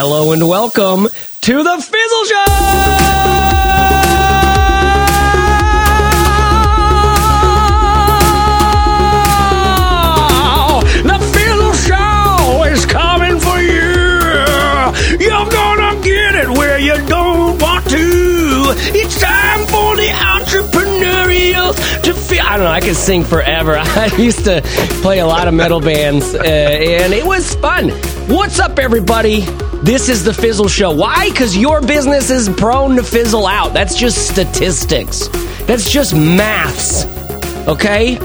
Hello and welcome to the Fizzle Show! The Fizzle Show is coming for you! You're gonna get it where you don't want to! It's time for the entrepreneurial to feel. I don't know, I could sing forever. I used to play a lot of metal bands, uh, and it was fun. What's up, everybody? This is the Fizzle Show. Why? Because your business is prone to fizzle out. That's just statistics. That's just maths. Okay?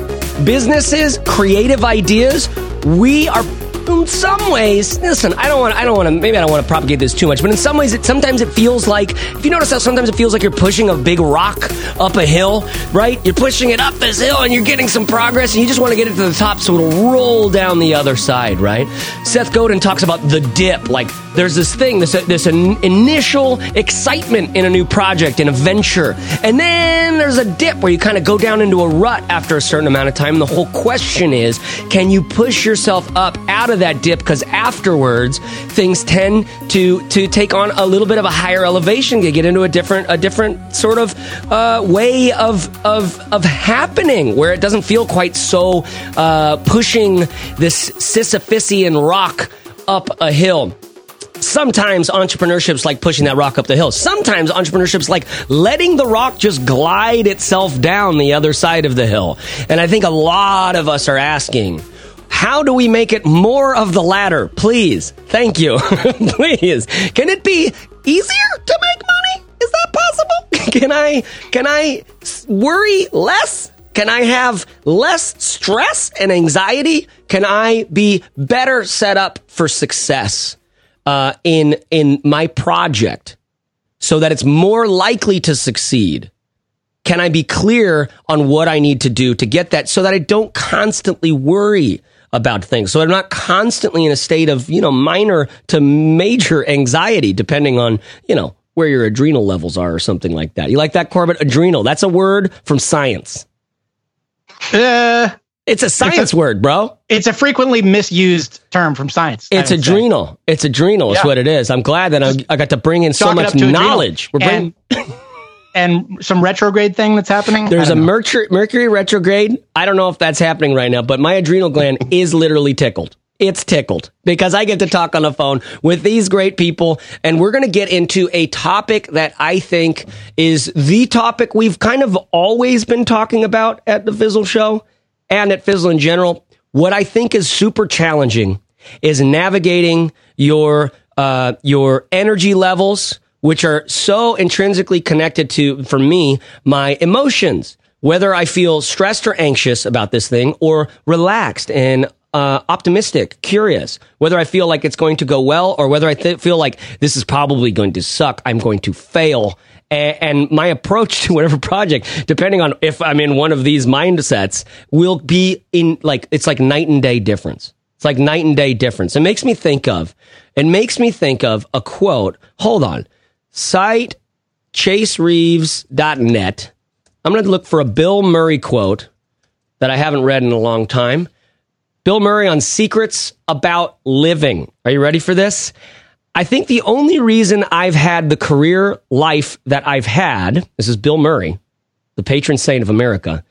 Businesses, creative ideas, we are in some ways, listen, I don't want I don't want to maybe I don't want to propagate this too much, but in some ways it sometimes it feels like if you notice how sometimes it feels like you're pushing a big rock up a hill, right? You're pushing it up this hill and you're getting some progress and you just want to get it to the top so it'll roll down the other side, right? Seth Godin talks about the dip, like there's this thing, this this in, initial excitement in a new project, in a venture, and then there's a dip where you kind of go down into a rut after a certain amount of time. And the whole question is, can you push yourself up out of that dip? Because afterwards, things tend to to take on a little bit of a higher elevation, to get into a different a different sort of uh, way of of of happening, where it doesn't feel quite so uh, pushing this Sisyphusian rock up a hill sometimes entrepreneurship's like pushing that rock up the hill. Sometimes entrepreneurship's like letting the rock just glide itself down the other side of the hill. And I think a lot of us are asking, how do we make it more of the latter? Please. Thank you. Please. Can it be easier to make money? Is that possible? Can I can I worry less? Can I have less stress and anxiety? Can I be better set up for success? Uh, in in my project so that it's more likely to succeed? Can I be clear on what I need to do to get that so that I don't constantly worry about things? So I'm not constantly in a state of, you know, minor to major anxiety, depending on, you know, where your adrenal levels are or something like that. You like that, Corbett? Adrenal. That's a word from science. Uh, it's a science it's word, bro. It's a frequently misused term from science. It's adrenal. Say. It's adrenal. Is yeah. what it is. I'm glad that I, I, got to bring in so much knowledge. We're bringing. And, and some retrograde thing that's happening. There's a Mercury, Mercury retrograde. I don't know if that's happening right now, but my adrenal gland is literally tickled. It's tickled because I get to talk on the phone with these great people, and we're going to get into a topic that I think is the topic we've kind of always been talking about at the Fizzle Show and at Fizzle in general, what I think is super challenging is navigating your uh, your energy levels, which are so intrinsically connected to, for me, my emotions. Whether I feel stressed or anxious about this thing, or relaxed and uh, optimistic, curious, whether I feel like it's going to go well or whether I th- feel like this is probably going to suck, I'm going to fail and my approach to whatever project, depending on if I'm in one of these mindsets, will be in like it's like night and day difference. It's like night and day difference. It makes me think of, it makes me think of a quote. Hold on, site chasereeves.net. I'm going to look for a Bill Murray quote that I haven't read in a long time. Bill Murray on secrets about living. Are you ready for this? I think the only reason I've had the career life that I've had, this is Bill Murray, the patron saint of America,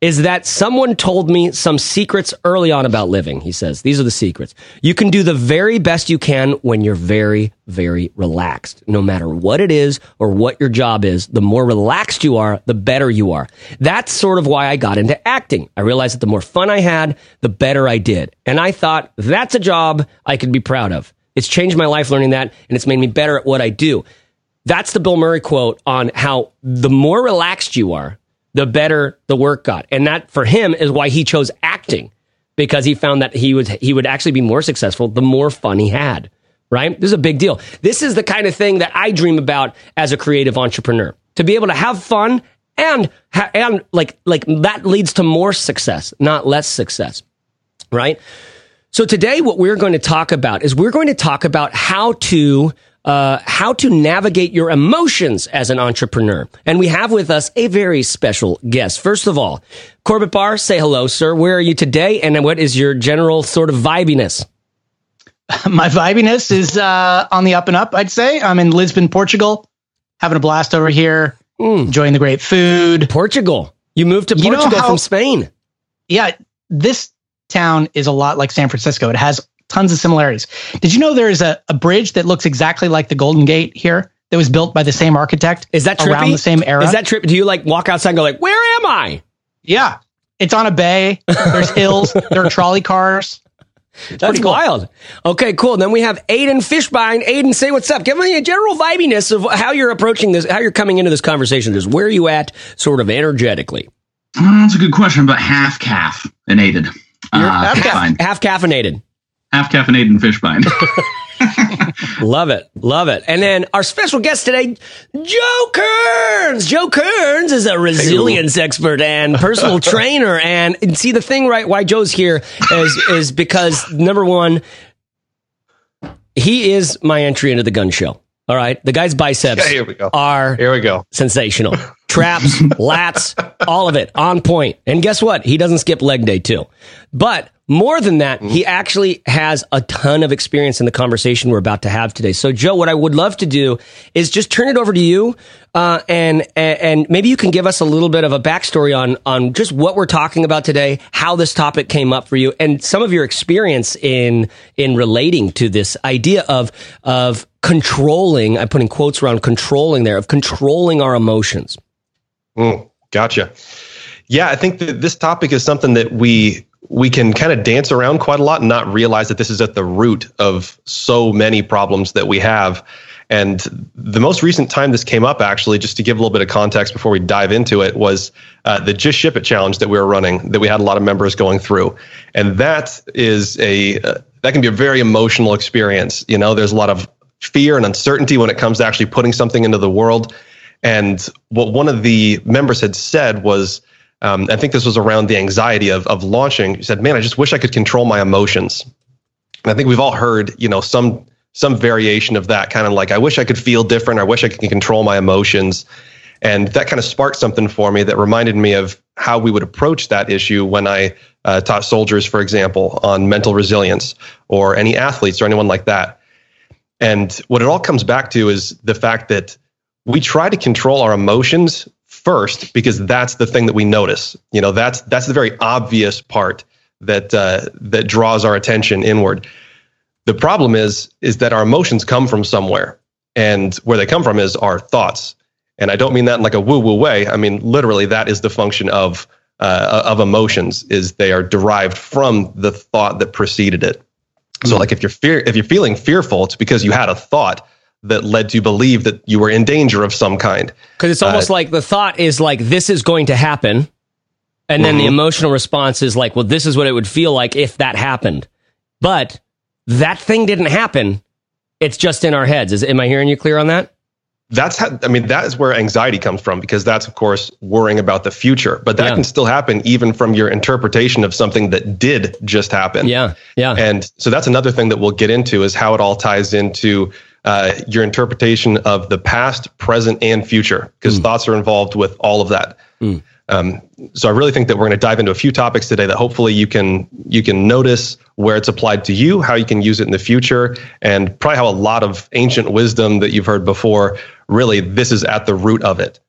is that someone told me some secrets early on about living. He says, these are the secrets. You can do the very best you can when you're very, very relaxed. No matter what it is or what your job is, the more relaxed you are, the better you are. That's sort of why I got into acting. I realized that the more fun I had, the better I did. And I thought that's a job I could be proud of. It's changed my life learning that, and it's made me better at what I do. That's the Bill Murray quote on how the more relaxed you are, the better the work got. And that for him is why he chose acting because he found that he would he would actually be more successful the more fun he had. Right? This is a big deal. This is the kind of thing that I dream about as a creative entrepreneur. To be able to have fun and and like like that leads to more success, not less success. Right? So today, what we're going to talk about is we're going to talk about how to uh, how to navigate your emotions as an entrepreneur. And we have with us a very special guest. First of all, Corbett Barr, say hello, sir. Where are you today? And what is your general sort of vibiness? my vibiness is uh, on the up and up. I'd say I'm in Lisbon, Portugal, having a blast over here, mm. enjoying the great food. Portugal. You moved to Portugal you know how, from Spain. Yeah, this town is a lot like San Francisco. It has tons of similarities. Did you know there is a, a bridge that looks exactly like the Golden Gate here that was built by the same architect? Is that trippy? around the same era? Is that trip? Do you like walk outside and go like, "Where am I?" Yeah, it's on a bay. There's hills. there are trolley cars. That's cool. wild. Okay, cool. Then we have Aiden Fishbein. Aiden, say what's up. Give me a general vibiness of how you're approaching this, how you're coming into this conversation. Just where are you at, sort of energetically? Uh, that's a good question, but half caffeinated. Uh, half, ca- half caffeinated. Half caffeinated and Fishbein. love it. Love it. And then our special guest today, Joe Kerns. Joe Kerns is a resilience hey, expert and personal trainer. And, and see the thing, right? Why Joe's here is, is because number one, he is my entry into the gun show. All right. The guy's biceps yeah, here we go. are here we go. sensational. Traps, lats, all of it on point. And guess what? He doesn't skip leg day too. But more than that, he actually has a ton of experience in the conversation we're about to have today. So, Joe, what I would love to do is just turn it over to you, uh, and and maybe you can give us a little bit of a backstory on on just what we're talking about today, how this topic came up for you, and some of your experience in in relating to this idea of of controlling. I'm putting quotes around controlling there of controlling our emotions. Mm, gotcha. Yeah, I think that this topic is something that we we can kind of dance around quite a lot and not realize that this is at the root of so many problems that we have. And the most recent time this came up, actually, just to give a little bit of context before we dive into it, was uh, the Just Ship It challenge that we were running, that we had a lot of members going through, and that is a uh, that can be a very emotional experience. You know, there's a lot of fear and uncertainty when it comes to actually putting something into the world. And what one of the members had said was, um, I think this was around the anxiety of of launching. He said, "Man, I just wish I could control my emotions." And I think we've all heard, you know, some some variation of that kind of like, "I wish I could feel different. I wish I could control my emotions." And that kind of sparked something for me that reminded me of how we would approach that issue when I uh, taught soldiers, for example, on mental resilience, or any athletes or anyone like that. And what it all comes back to is the fact that we try to control our emotions first because that's the thing that we notice. You know, that's that's the very obvious part that uh, that draws our attention inward. The problem is is that our emotions come from somewhere, and where they come from is our thoughts. And I don't mean that in like a woo woo way. I mean literally that is the function of uh, of emotions is they are derived from the thought that preceded it. So mm-hmm. like if you're fear if you're feeling fearful, it's because you had a thought that led to believe that you were in danger of some kind. Because it's almost uh, like the thought is like, this is going to happen. And then mm-hmm. the emotional response is like, well, this is what it would feel like if that happened. But that thing didn't happen. It's just in our heads. Is, am I hearing you clear on that? That's how, I mean, that is where anxiety comes from because that's, of course, worrying about the future. But that yeah. can still happen even from your interpretation of something that did just happen. Yeah. Yeah. And so that's another thing that we'll get into is how it all ties into uh, your interpretation of the past, present, and future, because mm. thoughts are involved with all of that. Mm. Um, so I really think that we're going to dive into a few topics today that hopefully you can you can notice where it's applied to you, how you can use it in the future, and probably how a lot of ancient wisdom that you've heard before. Really, this is at the root of it.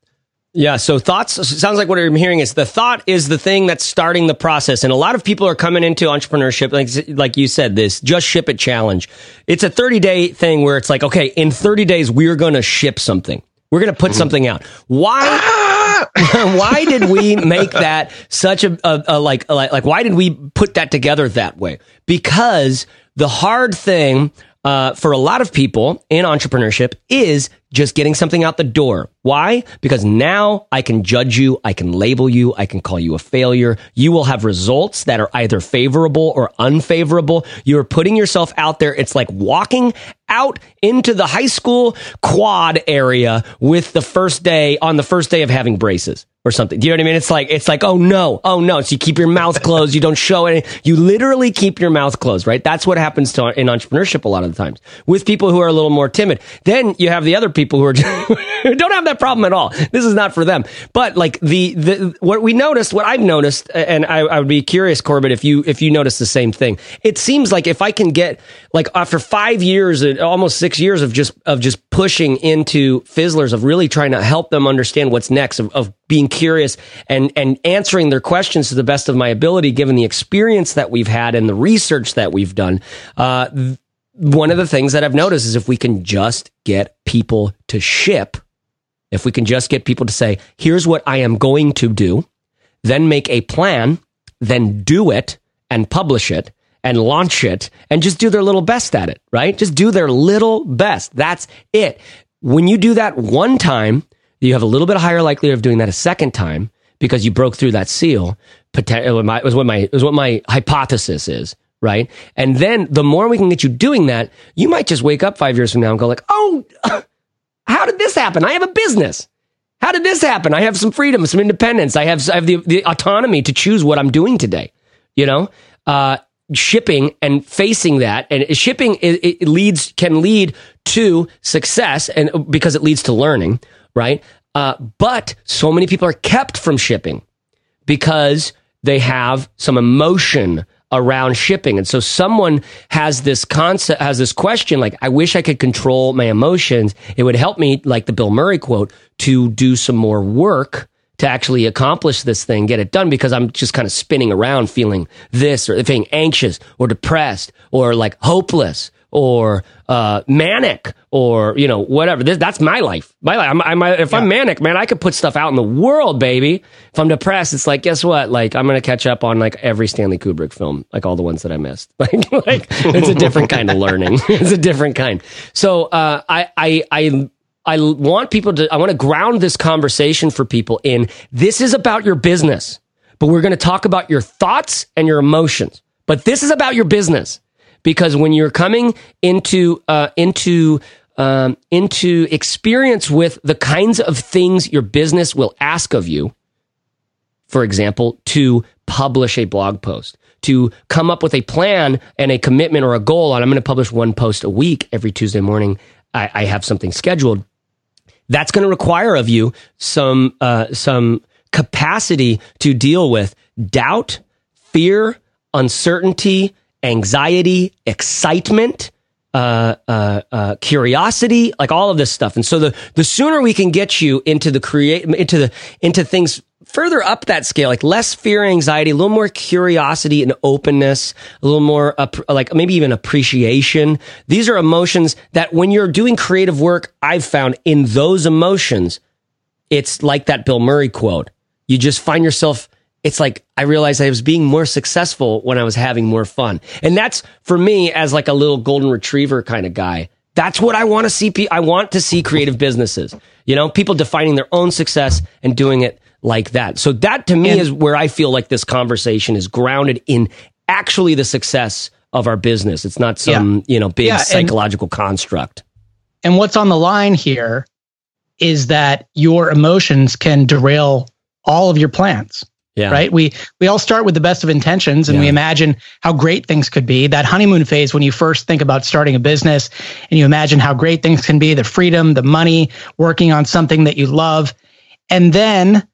Yeah. So thoughts sounds like what I'm hearing is the thought is the thing that's starting the process. And a lot of people are coming into entrepreneurship, like, like you said, this just ship it challenge. It's a 30 day thing where it's like, okay, in 30 days, we're going to ship something. We're going to put mm-hmm. something out. Why? why did we make that such a, a, a like, like, like, why did we put that together that way? Because the hard thing uh, for a lot of people in entrepreneurship is just getting something out the door. Why? Because now I can judge you, I can label you, I can call you a failure. You will have results that are either favorable or unfavorable. You're putting yourself out there. It's like walking out into the high school quad area with the first day on the first day of having braces. Or something. Do you know what I mean? It's like it's like oh no, oh no. So you keep your mouth closed. You don't show it. You literally keep your mouth closed, right? That's what happens to in entrepreneurship a lot of the times with people who are a little more timid. Then you have the other people who are who don't have that problem at all. This is not for them. But like the the what we noticed, what I've noticed, and I, I would be curious, Corbett, if you if you notice the same thing. It seems like if I can get like after five years, uh, almost six years of just of just pushing into fizzlers of really trying to help them understand what's next of, of being curious and and answering their questions to the best of my ability, given the experience that we've had and the research that we've done. Uh, one of the things that I've noticed is if we can just get people to ship, if we can just get people to say, "Here's what I am going to do," then make a plan, then do it and publish it and launch it and just do their little best at it, right? Just do their little best. That's it. When you do that one time, you have a little bit higher likelihood of doing that a second time because you broke through that seal. It was what my it was what my hypothesis is, right? And then the more we can get you doing that, you might just wake up five years from now and go like, "Oh, how did this happen? I have a business. How did this happen? I have some freedom, some independence. I have I have the, the autonomy to choose what I'm doing today." You know, uh, shipping and facing that and shipping it, it leads can lead to success and because it leads to learning right? Uh, but so many people are kept from shipping because they have some emotion around shipping. And so someone has this concept, has this question like, I wish I could control my emotions. It would help me, like the Bill Murray quote, to do some more work to actually accomplish this thing, get it done because I'm just kind of spinning around feeling this or feeling anxious or depressed or like hopeless or uh, manic or you know whatever. This, that's my life. My life. I'm, I'm, if yeah. I'm manic, man, I could put stuff out in the world, baby. If I'm depressed, it's like guess what? Like I'm gonna catch up on like every Stanley Kubrick film, like all the ones that I missed. Like like it's a different kind of learning. it's a different kind. So uh, I I I. I want people to, I want to ground this conversation for people in this is about your business, but we're going to talk about your thoughts and your emotions. But this is about your business because when you're coming into uh, into um, into experience with the kinds of things your business will ask of you, for example, to publish a blog post, to come up with a plan and a commitment or a goal on I'm going to publish one post a week every Tuesday morning. I, I have something scheduled. That's going to require of you some uh, some capacity to deal with doubt, fear, uncertainty, anxiety, excitement, uh, uh, uh, curiosity, like all of this stuff. And so the the sooner we can get you into the create into the into things further up that scale, like less fear, anxiety, a little more curiosity and openness, a little more like maybe even appreciation. These are emotions that when you're doing creative work, I've found in those emotions, it's like that Bill Murray quote. You just find yourself it's like I realized I was being more successful when I was having more fun. And that's for me as like a little golden retriever kind of guy. That's what I want to see. I want to see creative businesses, you know, people defining their own success and doing it like that. So that to me and, is where I feel like this conversation is grounded in actually the success of our business. It's not some, yeah. you know, big yeah, psychological and, construct. And what's on the line here is that your emotions can derail all of your plans. Yeah. Right. We we all start with the best of intentions and yeah. we imagine how great things could be. That honeymoon phase when you first think about starting a business and you imagine how great things can be, the freedom, the money, working on something that you love. And then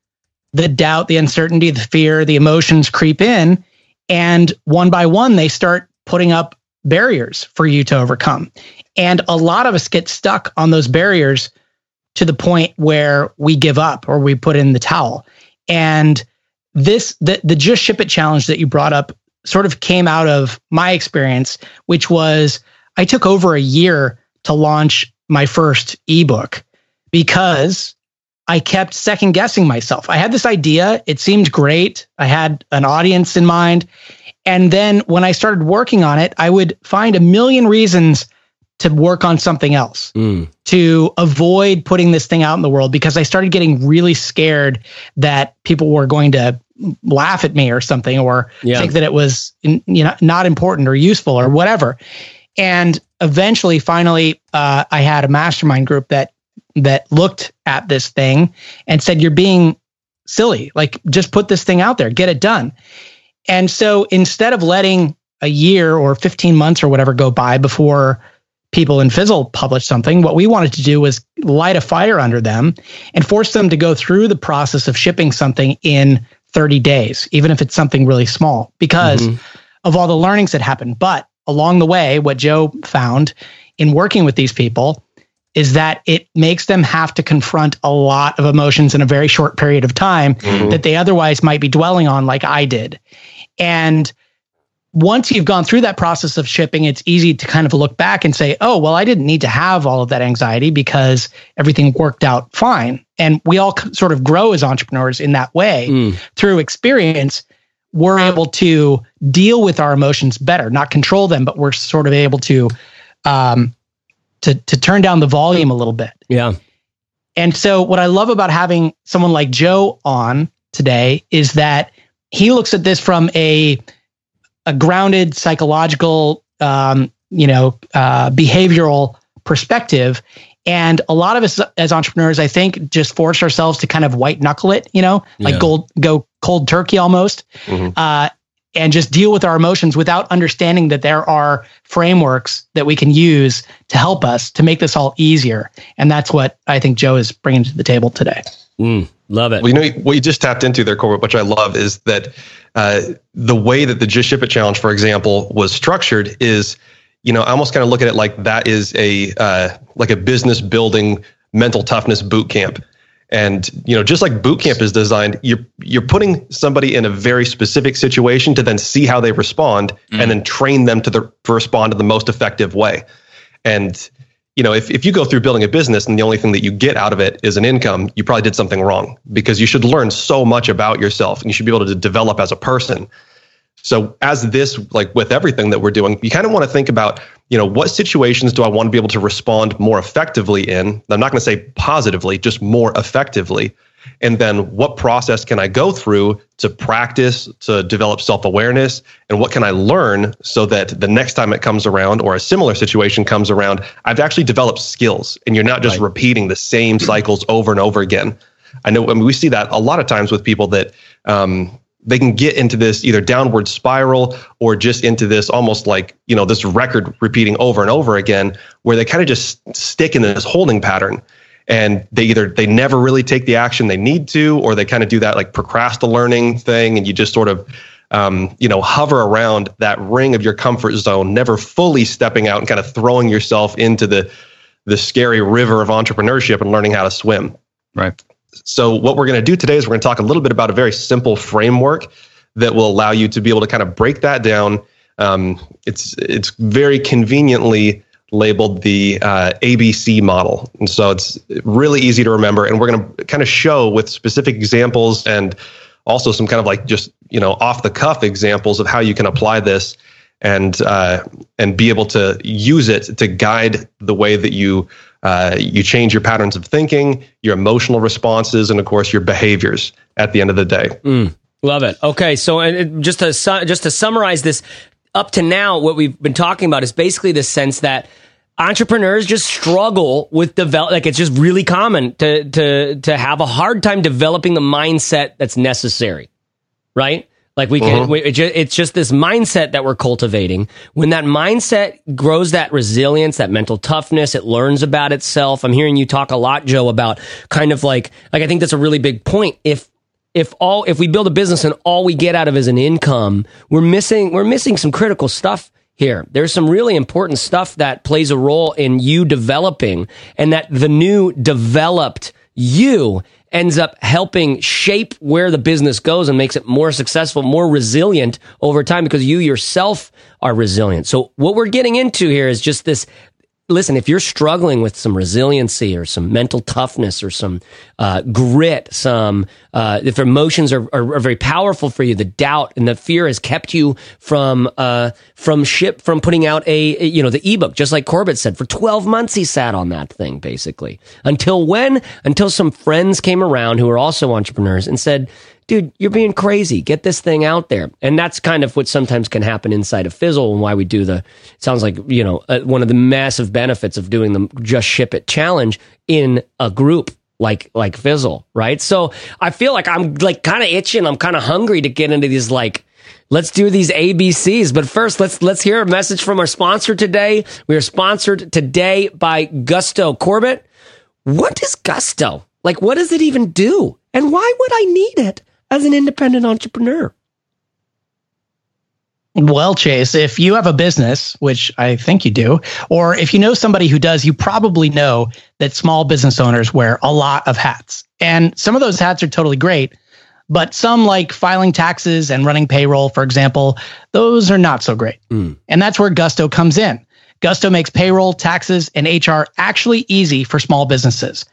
the doubt, the uncertainty, the fear, the emotions creep in. And one by one, they start putting up barriers for you to overcome. And a lot of us get stuck on those barriers to the point where we give up or we put in the towel. And this the the just ship it challenge that you brought up sort of came out of my experience, which was I took over a year to launch my first ebook because I kept second guessing myself. I had this idea, it seemed great. I had an audience in mind. And then when I started working on it, I would find a million reasons to work on something else, mm. to avoid putting this thing out in the world because I started getting really scared that people were going to laugh at me or something or yeah. think that it was you know not important or useful or whatever and eventually finally uh, i had a mastermind group that that looked at this thing and said you're being silly. Like just put this thing out there, get it done. And so instead of letting a year or 15 months or whatever go by before people in Fizzle published something, what we wanted to do was light a fire under them and force them to go through the process of shipping something in 30 days, even if it's something really small, because mm-hmm. of all the learnings that happened. But along the way, what Joe found in working with these people is that it makes them have to confront a lot of emotions in a very short period of time mm-hmm. that they otherwise might be dwelling on, like I did. And once you've gone through that process of shipping, it's easy to kind of look back and say, oh, well, I didn't need to have all of that anxiety because everything worked out fine. And we all sort of grow as entrepreneurs in that way mm. through experience. We're able to deal with our emotions better, not control them, but we're sort of able to um, to to turn down the volume a little bit. Yeah. And so what I love about having someone like Joe on today is that he looks at this from a a grounded psychological um, you know uh, behavioral perspective and a lot of us as entrepreneurs i think just force ourselves to kind of white knuckle it you know like yeah. gold go cold turkey almost mm-hmm. uh, and just deal with our emotions without understanding that there are frameworks that we can use to help us to make this all easier. And that's what I think Joe is bringing to the table today. Mm, love it. Well, you know, what you just tapped into there, Corbett, which I love, is that uh, the way that the Just Ship It Challenge, for example, was structured is, you know, I almost kind of look at it like that is a uh, like a business building mental toughness boot camp and you know, just like boot camp is designed, you're you're putting somebody in a very specific situation to then see how they respond, mm. and then train them to, the, to respond in the most effective way. And you know, if, if you go through building a business and the only thing that you get out of it is an income, you probably did something wrong because you should learn so much about yourself and you should be able to develop as a person. So as this, like with everything that we're doing, you kind of want to think about, you know, what situations do I want to be able to respond more effectively in? I'm not going to say positively, just more effectively. And then what process can I go through to practice, to develop self awareness? And what can I learn so that the next time it comes around or a similar situation comes around, I've actually developed skills and you're not just right. repeating the same cycles over and over again. I know I mean, we see that a lot of times with people that um, they can get into this either downward spiral or just into this almost like you know this record repeating over and over again where they kind of just stick in this holding pattern and they either they never really take the action they need to or they kind of do that like procrastinate learning thing and you just sort of um, you know hover around that ring of your comfort zone never fully stepping out and kind of throwing yourself into the the scary river of entrepreneurship and learning how to swim right so, what we're going to do today is we're going to talk a little bit about a very simple framework that will allow you to be able to kind of break that down. Um, it's it's very conveniently labeled the uh, ABC model, and so it's really easy to remember. And we're going to kind of show with specific examples and also some kind of like just you know off the cuff examples of how you can apply this and uh, and be able to use it to guide the way that you uh, you change your patterns of thinking, your emotional responses, and of course your behaviors at the end of the day. Mm, love it. Okay, so and just to just to summarize this, up to now, what we've been talking about is basically the sense that entrepreneurs just struggle with develop like it's just really common to to to have a hard time developing the mindset that's necessary right like we can, uh-huh. we, it's just this mindset that we're cultivating. When that mindset grows that resilience, that mental toughness, it learns about itself. I'm hearing you talk a lot, Joe, about kind of like, like I think that's a really big point. If, if all, if we build a business and all we get out of is an income, we're missing, we're missing some critical stuff here. There's some really important stuff that plays a role in you developing and that the new developed you ends up helping shape where the business goes and makes it more successful, more resilient over time because you yourself are resilient. So what we're getting into here is just this listen, if you're struggling with some resiliency or some mental toughness or some uh, grit, some uh, if emotions are, are, are, very powerful for you, the doubt and the fear has kept you from uh, from ship from putting out a, you know the ebook, just like Corbett said. For 12 months, he sat on that thing basically until when? Until some friends came around who are also entrepreneurs and said, dude, you're being crazy. Get this thing out there. And that's kind of what sometimes can happen inside of Fizzle and why we do the, sounds like, you know, uh, one of the massive benefits of doing the just ship it challenge in a group like like fizzle, right? So I feel like I'm like kind of itching. I'm kind of hungry to get into these like let's do these ABCs. But first, let's let's hear a message from our sponsor today. We are sponsored today by Gusto Corbett. What is Gusto? Like, what does it even do? And why would I need it as an independent entrepreneur? Well, Chase, if you have a business, which I think you do, or if you know somebody who does, you probably know that small business owners wear a lot of hats. And some of those hats are totally great, but some like filing taxes and running payroll, for example, those are not so great. Mm. And that's where Gusto comes in. Gusto makes payroll, taxes, and HR actually easy for small businesses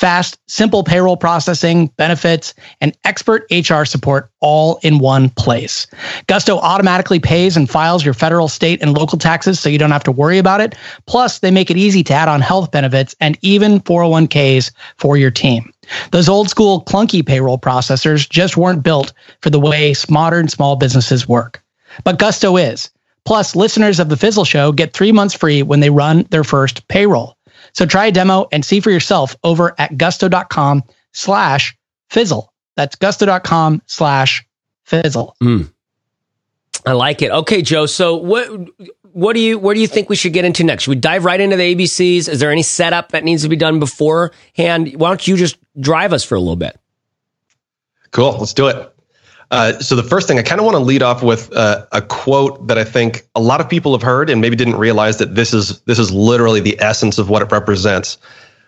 fast, simple payroll processing, benefits, and expert HR support all in one place. Gusto automatically pays and files your federal, state, and local taxes so you don't have to worry about it. Plus, they make it easy to add on health benefits and even 401ks for your team. Those old school clunky payroll processors just weren't built for the way modern small businesses work. But Gusto is. Plus, listeners of the Fizzle Show get three months free when they run their first payroll. So try a demo and see for yourself over at gusto.com slash fizzle. That's gusto.com slash fizzle. Mm. I like it. Okay, Joe. So what what do you where do you think we should get into next? Should we dive right into the ABCs? Is there any setup that needs to be done beforehand? Why don't you just drive us for a little bit? Cool. Let's do it. Uh, so the first thing I kind of want to lead off with uh, a quote that I think a lot of people have heard and maybe didn't realize that this is this is literally the essence of what it represents.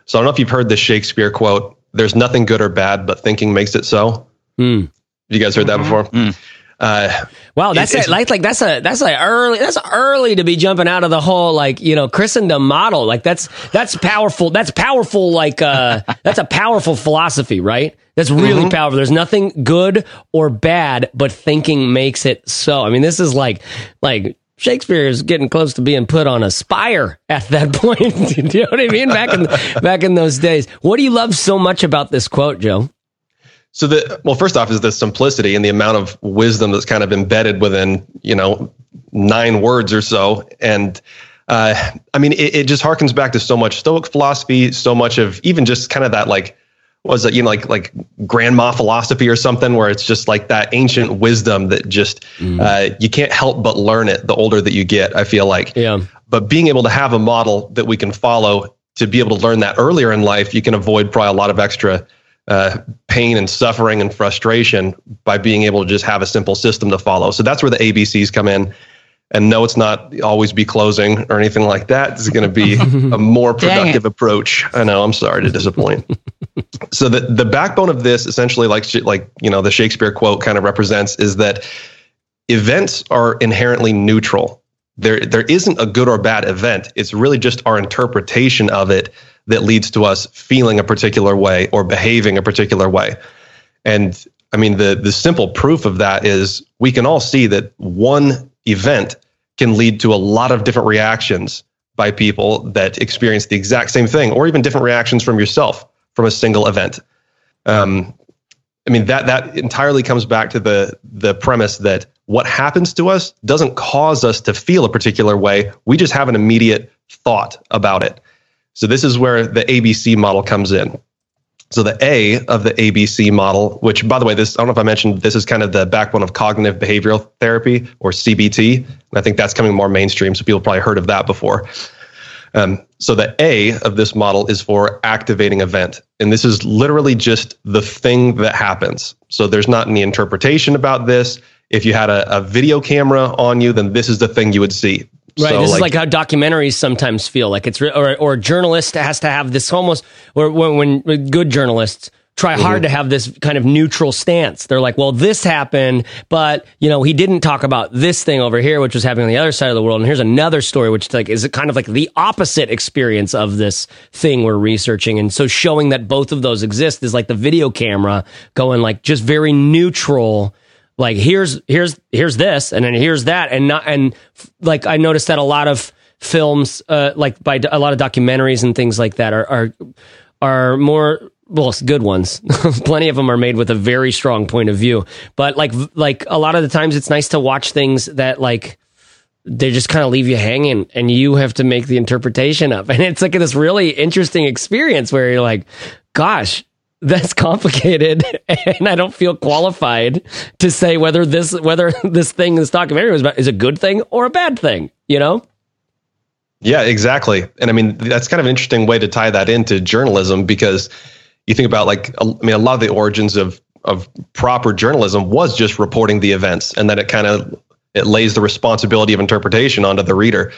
So I don't know if you've heard this Shakespeare quote. There's nothing good or bad, but thinking makes it so. Mm. You guys heard that mm-hmm. before? Mm. Uh, wow, that's it, a, like like that's a that's like early that's early to be jumping out of the whole like you know Christendom model. Like that's that's powerful. That's powerful. Like uh, that's a powerful philosophy, right? That's really mm-hmm. powerful. There's nothing good or bad, but thinking makes it so. I mean, this is like like Shakespeare is getting close to being put on a spire at that point. do you know what I mean? Back in back in those days. What do you love so much about this quote, Joe? So the well, first off, is the simplicity and the amount of wisdom that's kind of embedded within you know nine words or so, and uh, I mean it, it just harkens back to so much Stoic philosophy, so much of even just kind of that like was it you know like like grandma philosophy or something where it's just like that ancient wisdom that just mm. uh, you can't help but learn it the older that you get. I feel like yeah. But being able to have a model that we can follow to be able to learn that earlier in life, you can avoid probably a lot of extra uh, pain and suffering and frustration by being able to just have a simple system to follow. So that's where the ABCs come in. And no, it's not always be closing or anything like that. It's going to be a more productive approach. I know. I'm sorry to disappoint. so the the backbone of this, essentially, like like you know, the Shakespeare quote kind of represents, is that events are inherently neutral. There there isn't a good or bad event. It's really just our interpretation of it that leads to us feeling a particular way or behaving a particular way. And I mean, the the simple proof of that is we can all see that one event can lead to a lot of different reactions by people that experience the exact same thing, or even different reactions from yourself from a single event. Um, I mean that that entirely comes back to the the premise that what happens to us doesn't cause us to feel a particular way. We just have an immediate thought about it. So this is where the ABC model comes in. So the A of the ABC model, which by the way, this I don't know if I mentioned this is kind of the backbone of cognitive behavioral therapy or CBT. And I think that's coming more mainstream. So people probably heard of that before. Um, so the A of this model is for activating event. And this is literally just the thing that happens. So there's not any interpretation about this. If you had a, a video camera on you, then this is the thing you would see. Right. So, this like, is like how documentaries sometimes feel like it's, or, or a journalist has to have this almost, or when, when good journalists try hard mm-hmm. to have this kind of neutral stance. They're like, well, this happened, but you know, he didn't talk about this thing over here, which was happening on the other side of the world. And here's another story, which like is it kind of like the opposite experience of this thing we're researching. And so showing that both of those exist is like the video camera going like just very neutral like here's here's here's this and then here's that and not and like I noticed that a lot of films uh like by a lot of documentaries and things like that are are are more well good ones plenty of them are made with a very strong point of view but like like a lot of the times it's nice to watch things that like they just kind of leave you hanging and you have to make the interpretation of. And it's like this really interesting experience where you're like, gosh, that's complicated and I don't feel qualified to say whether this whether this thing this documentary is about is a good thing or a bad thing, you know? Yeah, exactly. And I mean, that's kind of an interesting way to tie that into journalism because you think about like I mean a lot of the origins of of proper journalism was just reporting the events and then it kind of it lays the responsibility of interpretation onto the reader.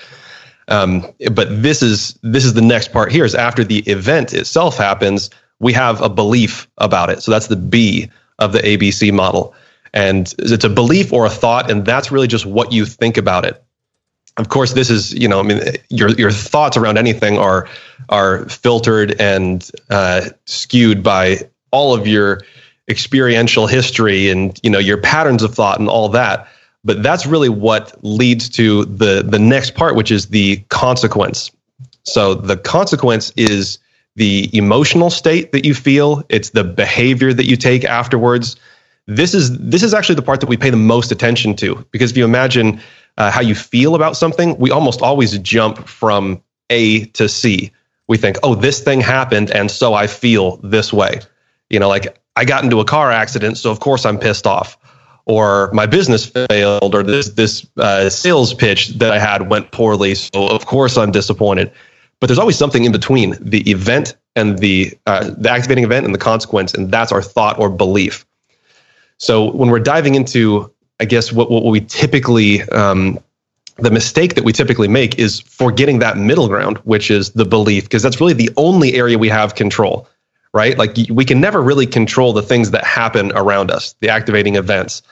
Um, but this is this is the next part here is after the event itself happens, we have a belief about it. So that's the B of the ABC model. And it's a belief or a thought, and that's really just what you think about it. Of course, this is, you know, I mean, your your thoughts around anything are are filtered and uh, skewed by all of your experiential history and you know your patterns of thought and all that. But that's really what leads to the the next part, which is the consequence. So the consequence is the emotional state that you feel, it's the behavior that you take afterwards. This is this is actually the part that we pay the most attention to because if you imagine uh, how you feel about something, we almost always jump from A to C. We think, "Oh, this thing happened and so I feel this way." You know, like I got into a car accident, so of course I'm pissed off. Or my business failed, or this this uh, sales pitch that I had went poorly, so of course I'm disappointed but there's always something in between the event and the uh, the activating event and the consequence, and that's our thought or belief. So when we're diving into, I guess what what we typically um, the mistake that we typically make is forgetting that middle ground, which is the belief, because that's really the only area we have control, right? Like we can never really control the things that happen around us, the activating events.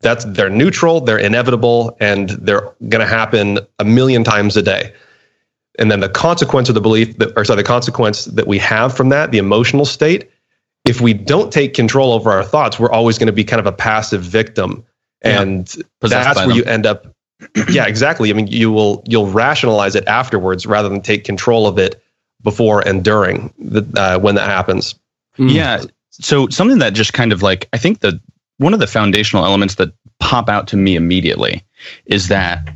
That's they're neutral, they're inevitable, and they're going to happen a million times a day and then the consequence of the belief that, or sorry, the consequence that we have from that, the emotional state, if we don't take control over our thoughts, we're always going to be kind of a passive victim. And yeah, that's where them. you end up. yeah, exactly. I mean, you will you'll rationalize it afterwards rather than take control of it before and during the, uh, when that happens. Mm. Yeah. So something that just kind of like I think the one of the foundational elements that pop out to me immediately is that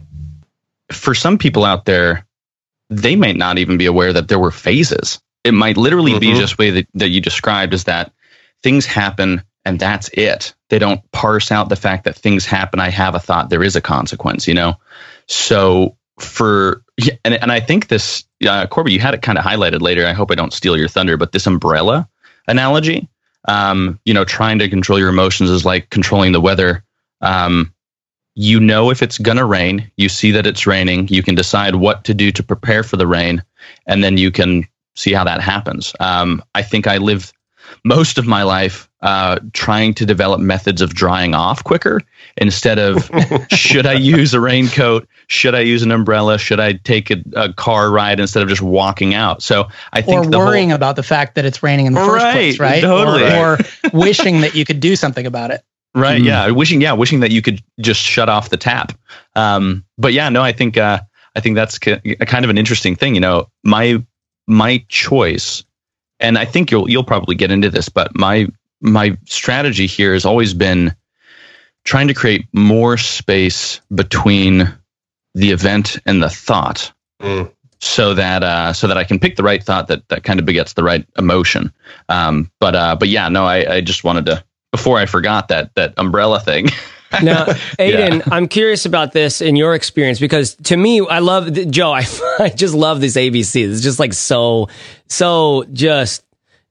for some people out there, they might not even be aware that there were phases. It might literally mm-hmm. be just way that, that you described is that things happen and that's it. They don't parse out the fact that things happen. I have a thought. There is a consequence, you know? So for, and, and I think this, uh, Corby, you had it kind of highlighted later. I hope I don't steal your thunder, but this umbrella analogy, um, you know, trying to control your emotions is like controlling the weather. Um, you know if it's going to rain, you see that it's raining, you can decide what to do to prepare for the rain, and then you can see how that happens. Um, I think I live most of my life uh, trying to develop methods of drying off quicker instead of should I use a raincoat? Should I use an umbrella? Should I take a, a car ride instead of just walking out? So I think or worrying whole, about the fact that it's raining in the first place, right? Totally. Or, or wishing that you could do something about it. Right. Mm. Yeah. Wishing. Yeah. Wishing that you could just shut off the tap. Um, but yeah. No. I think. Uh, I think that's a kind of an interesting thing. You know, my my choice, and I think you'll you'll probably get into this, but my my strategy here has always been trying to create more space between the event and the thought. Mm. So that uh, so that I can pick the right thought that, that kind of begets the right emotion. Um, but uh, but yeah, no, I, I just wanted to before I forgot that that umbrella thing. now, Aiden, yeah. I'm curious about this in your experience because to me, I love Joe. I, I just love this ABC. It's just like so, so just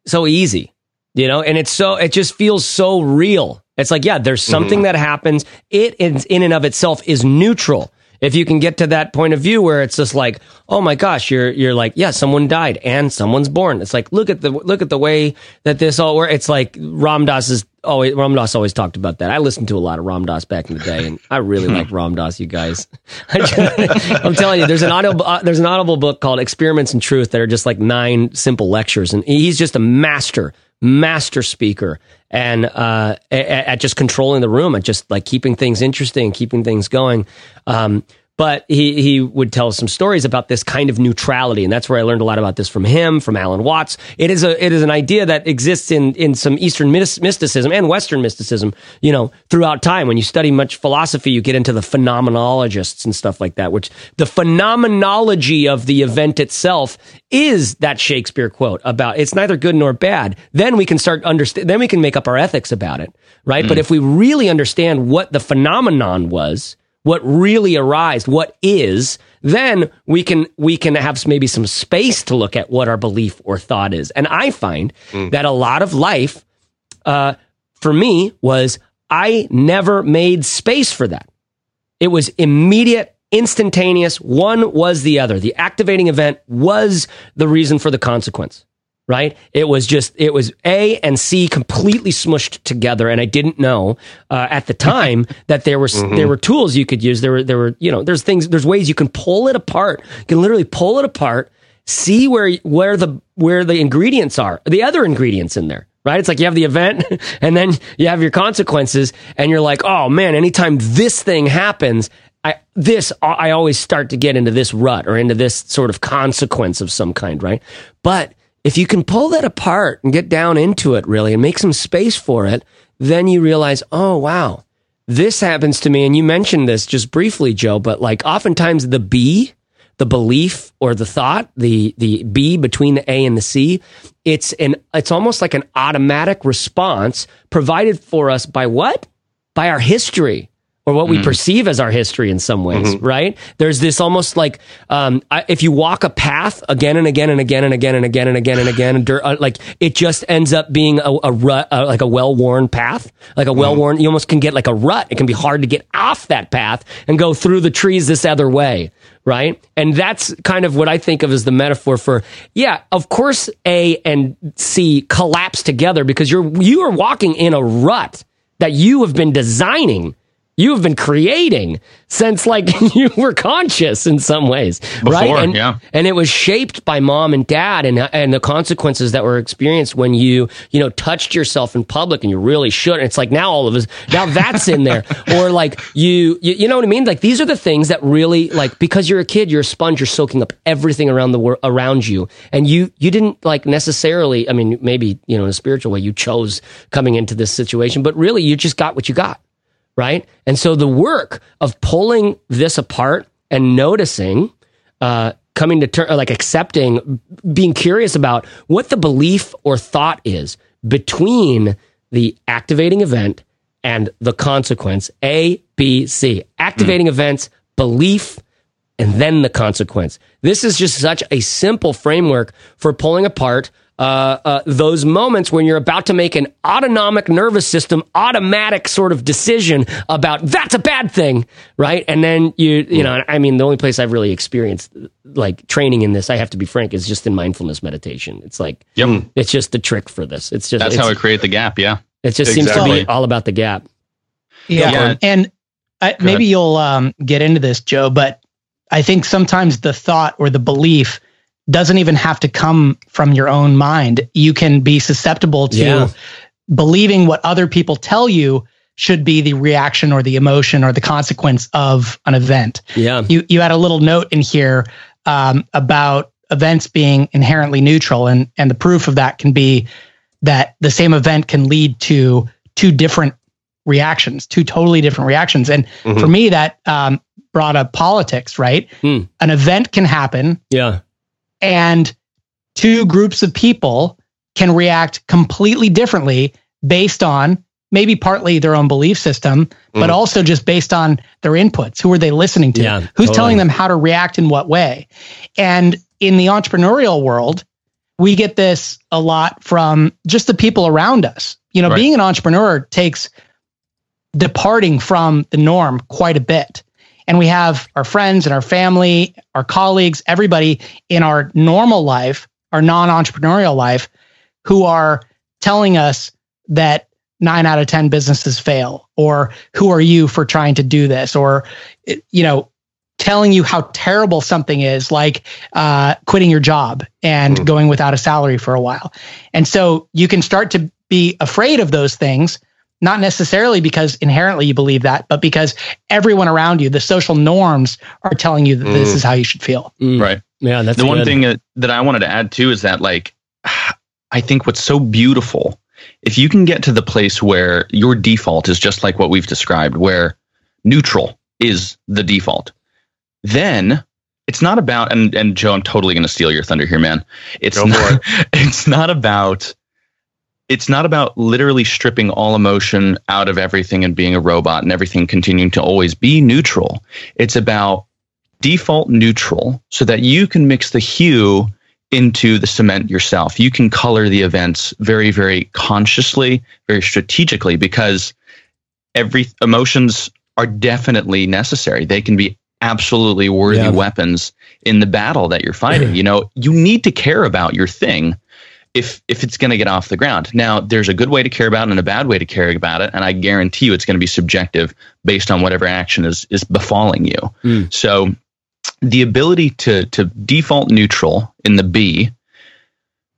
so easy, you know, and it's so it just feels so real. It's like, yeah, there's something mm-hmm. that happens. It in, in and of itself is neutral if you can get to that point of view where it's just like, oh my gosh, you're you're like, yeah, someone died and someone's born. It's like look at the look at the way that this all works. It's like Ram Dass is always Ram Dass always talked about that. I listened to a lot of Ram Dass back in the day, and I really like Ram Dass. You guys, I'm telling you, there's an audible uh, there's an audible book called Experiments in Truth that are just like nine simple lectures, and he's just a master master speaker and uh, at, at, just controlling the room and just like keeping things interesting, keeping things going. Um, but he he would tell some stories about this kind of neutrality, and that's where I learned a lot about this from him, from Alan Watts. It is a it is an idea that exists in in some Eastern mysticism and Western mysticism. You know, throughout time, when you study much philosophy, you get into the phenomenologists and stuff like that, which the phenomenology of the event itself is that Shakespeare quote about it's neither good nor bad. Then we can start understand. Then we can make up our ethics about it, right? Mm. But if we really understand what the phenomenon was what really arised, what is, then we can we can have maybe some space to look at what our belief or thought is. And I find mm. that a lot of life, uh, for me, was I never made space for that. It was immediate, instantaneous. One was the other. The activating event was the reason for the consequence right? It was just, it was A and C completely smushed together. And I didn't know uh, at the time that there were, mm-hmm. there were tools you could use. There were, there were, you know, there's things, there's ways you can pull it apart. You can literally pull it apart, see where, where the, where the ingredients are, the other ingredients in there. Right? It's like you have the event and then you have your consequences and you're like, oh man, anytime this thing happens, I, this, I always start to get into this rut or into this sort of consequence of some kind, right? But if you can pull that apart and get down into it really and make some space for it, then you realize, oh, wow, this happens to me. And you mentioned this just briefly, Joe, but like oftentimes the B, the belief or the thought, the, the B between the A and the C, it's an, it's almost like an automatic response provided for us by what? By our history or what we mm. perceive as our history in some ways, mm-hmm. right? There's this almost like um, I, if you walk a path again and again and again and again and again and again and again, and uh, like it just ends up being a, a rut, uh, like a well-worn path, like a mm-hmm. well-worn. You almost can get like a rut. It can be hard to get off that path and go through the trees this other way, right? And that's kind of what I think of as the metaphor for yeah. Of course, A and C collapse together because you're you are walking in a rut that you have been designing you have been creating since like you were conscious in some ways, Before, right? And, yeah. and it was shaped by mom and dad and, and the consequences that were experienced when you, you know, touched yourself in public and you really should. And it's like now all of us, now that's in there. or like you, you, you know what I mean? Like these are the things that really like, because you're a kid, you're a sponge, you're soaking up everything around the world, around you. And you, you didn't like necessarily, I mean, maybe, you know, in a spiritual way, you chose coming into this situation, but really you just got what you got right? And so the work of pulling this apart and noticing, uh, coming to terms, like accepting, being curious about what the belief or thought is between the activating event and the consequence. A, B, C. Activating mm. events, belief, and then the consequence. This is just such a simple framework for pulling apart uh, uh, those moments when you're about to make an autonomic nervous system automatic sort of decision about that's a bad thing, right? And then you, you know, I mean, the only place I've really experienced like training in this, I have to be frank, is just in mindfulness meditation. It's like, yep. it's just the trick for this. It's just that's how I create the gap. Yeah, it just exactly. seems to be all about the gap. Yeah, yeah. and I, maybe you'll um, get into this, Joe, but I think sometimes the thought or the belief doesn't even have to come from your own mind. You can be susceptible to yeah. believing what other people tell you should be the reaction or the emotion or the consequence of an event. Yeah. You you had a little note in here um, about events being inherently neutral, and and the proof of that can be that the same event can lead to two different reactions, two totally different reactions. And mm-hmm. for me, that um, brought up politics. Right, mm. an event can happen. Yeah and two groups of people can react completely differently based on maybe partly their own belief system, but mm. also just based on their inputs. Who are they listening to? Yeah, Who's totally. telling them how to react in what way? And in the entrepreneurial world, we get this a lot from just the people around us. You know, right. being an entrepreneur takes departing from the norm quite a bit and we have our friends and our family, our colleagues, everybody in our normal life, our non entrepreneurial life, who are telling us that nine out of 10 businesses fail, or who are you for trying to do this, or, you know, telling you how terrible something is, like uh, quitting your job and mm. going without a salary for a while. And so you can start to be afraid of those things not necessarily because inherently you believe that, but because everyone around you, the social norms are telling you that mm. this is how you should feel. Mm. Right. Yeah. That's the good. one thing that, that I wanted to add too is that like, I think what's so beautiful, if you can get to the place where your default is just like what we've described, where neutral is the default, then it's not about and and Joe, I'm totally going to steal your thunder here, man. It's Go not. It. It's not about. It's not about literally stripping all emotion out of everything and being a robot and everything continuing to always be neutral. It's about default neutral so that you can mix the hue into the cement yourself. You can color the events very, very consciously, very strategically, because every emotions are definitely necessary. They can be absolutely worthy yeah. weapons in the battle that you're fighting. you know, you need to care about your thing if if it's going to get off the ground. Now, there's a good way to care about it and a bad way to care about it, and I guarantee you it's going to be subjective based on whatever action is is befalling you. Mm. So, the ability to to default neutral in the B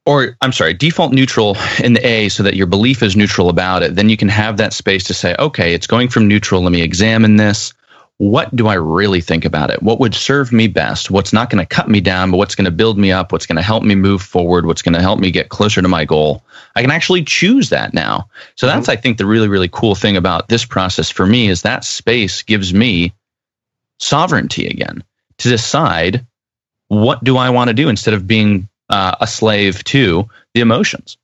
or I'm sorry, default neutral in the A so that your belief is neutral about it, then you can have that space to say, okay, it's going from neutral. Let me examine this what do I really think about it? What would serve me best? What's not going to cut me down, but what's going to build me up? What's going to help me move forward? What's going to help me get closer to my goal? I can actually choose that now. So mm-hmm. that's, I think, the really, really cool thing about this process for me is that space gives me sovereignty again to decide what do I want to do instead of being uh, a slave to the emotions.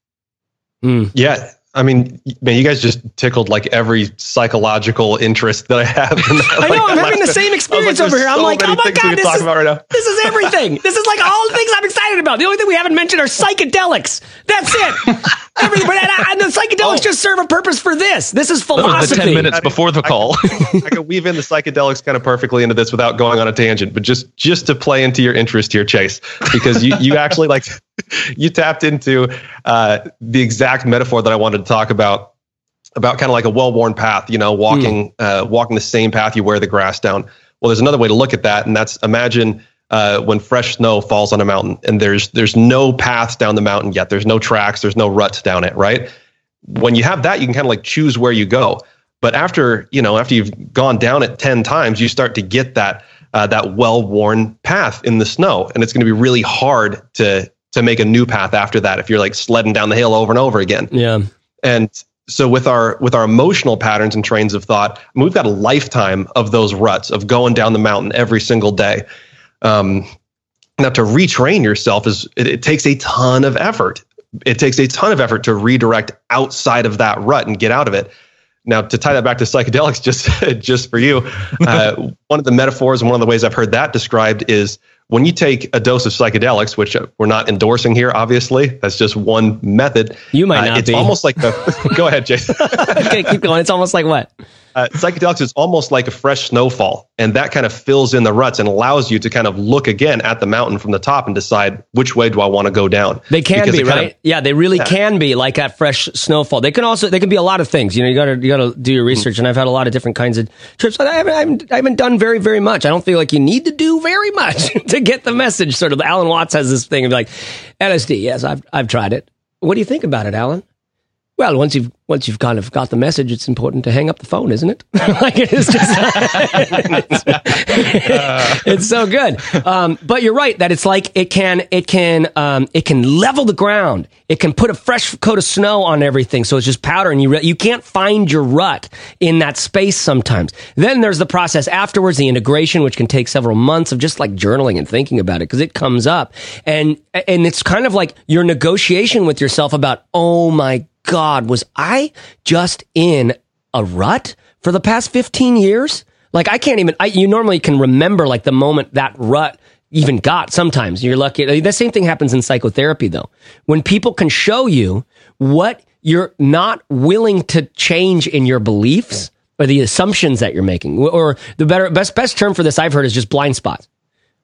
Mm. Yeah, I mean, man, you guys just tickled like every psychological interest that I have. In that, I know, I'm having the same experience like, over here. I'm like, oh my god, this is, right this is everything. this is like all the things I'm excited about. The only thing we haven't mentioned are psychedelics. That's it. Everything, but, and the psychedelics oh. just serve a purpose for this. This is philosophy. the ten minutes before the call. I, can, I could weave in the psychedelics kind of perfectly into this without going on a tangent, but just just to play into your interest here, Chase, because you you actually like you tapped into uh, the exact metaphor that I wanted to talk about about kind of like a well-worn path. You know, walking mm. uh, walking the same path you wear the grass down. Well, there's another way to look at that, and that's imagine uh, when fresh snow falls on a mountain and there's there's no paths down the mountain yet. There's no tracks. There's no ruts down it. Right. When you have that, you can kind of like choose where you go. But after you know after you've gone down it ten times, you start to get that uh, that well-worn path in the snow, and it's going to be really hard to to make a new path after that if you're like sledding down the hill over and over again. Yeah. And so with our with our emotional patterns and trains of thought, I mean, we've got a lifetime of those ruts of going down the mountain every single day. Um, now to retrain yourself is it, it takes a ton of effort. It takes a ton of effort to redirect outside of that rut and get out of it. Now, to tie that back to psychedelics, just just for you, uh, one of the metaphors and one of the ways I've heard that described is when you take a dose of psychedelics, which we're not endorsing here, obviously, that's just one method. You might uh, not it's be. almost like the. go ahead, Jason. okay, keep going. It's almost like what? Uh, psychedelics is almost like a fresh snowfall, and that kind of fills in the ruts and allows you to kind of look again at the mountain from the top and decide which way do I want to go down. They can because be right. Of, yeah, they really yeah. can be like that fresh snowfall. They can also they can be a lot of things. You know, you got to you got to do your research. Mm-hmm. And I've had a lot of different kinds of trips. I haven't, I haven't I haven't done very very much. I don't feel like you need to do very much to get the message. Sort of. Alan Watts has this thing of like LSD. Yes, I've I've tried it. What do you think about it, Alan? Well, once you've once you've kind of got the message, it's important to hang up the phone, isn't it? like it is just, it's, it's, so good. Um, but you're right that it's like it can it can um, it can level the ground. It can put a fresh coat of snow on everything, so it's just powder, and you re- you can't find your rut in that space sometimes. Then there's the process afterwards, the integration, which can take several months of just like journaling and thinking about it because it comes up, and and it's kind of like your negotiation with yourself about oh my God, was I just in a rut for the past 15 years? Like I can't even, I, you normally can remember like the moment that rut even got sometimes. You're lucky. The same thing happens in psychotherapy though. When people can show you what you're not willing to change in your beliefs or the assumptions that you're making, or the better, best, best term for this I've heard is just blind spots.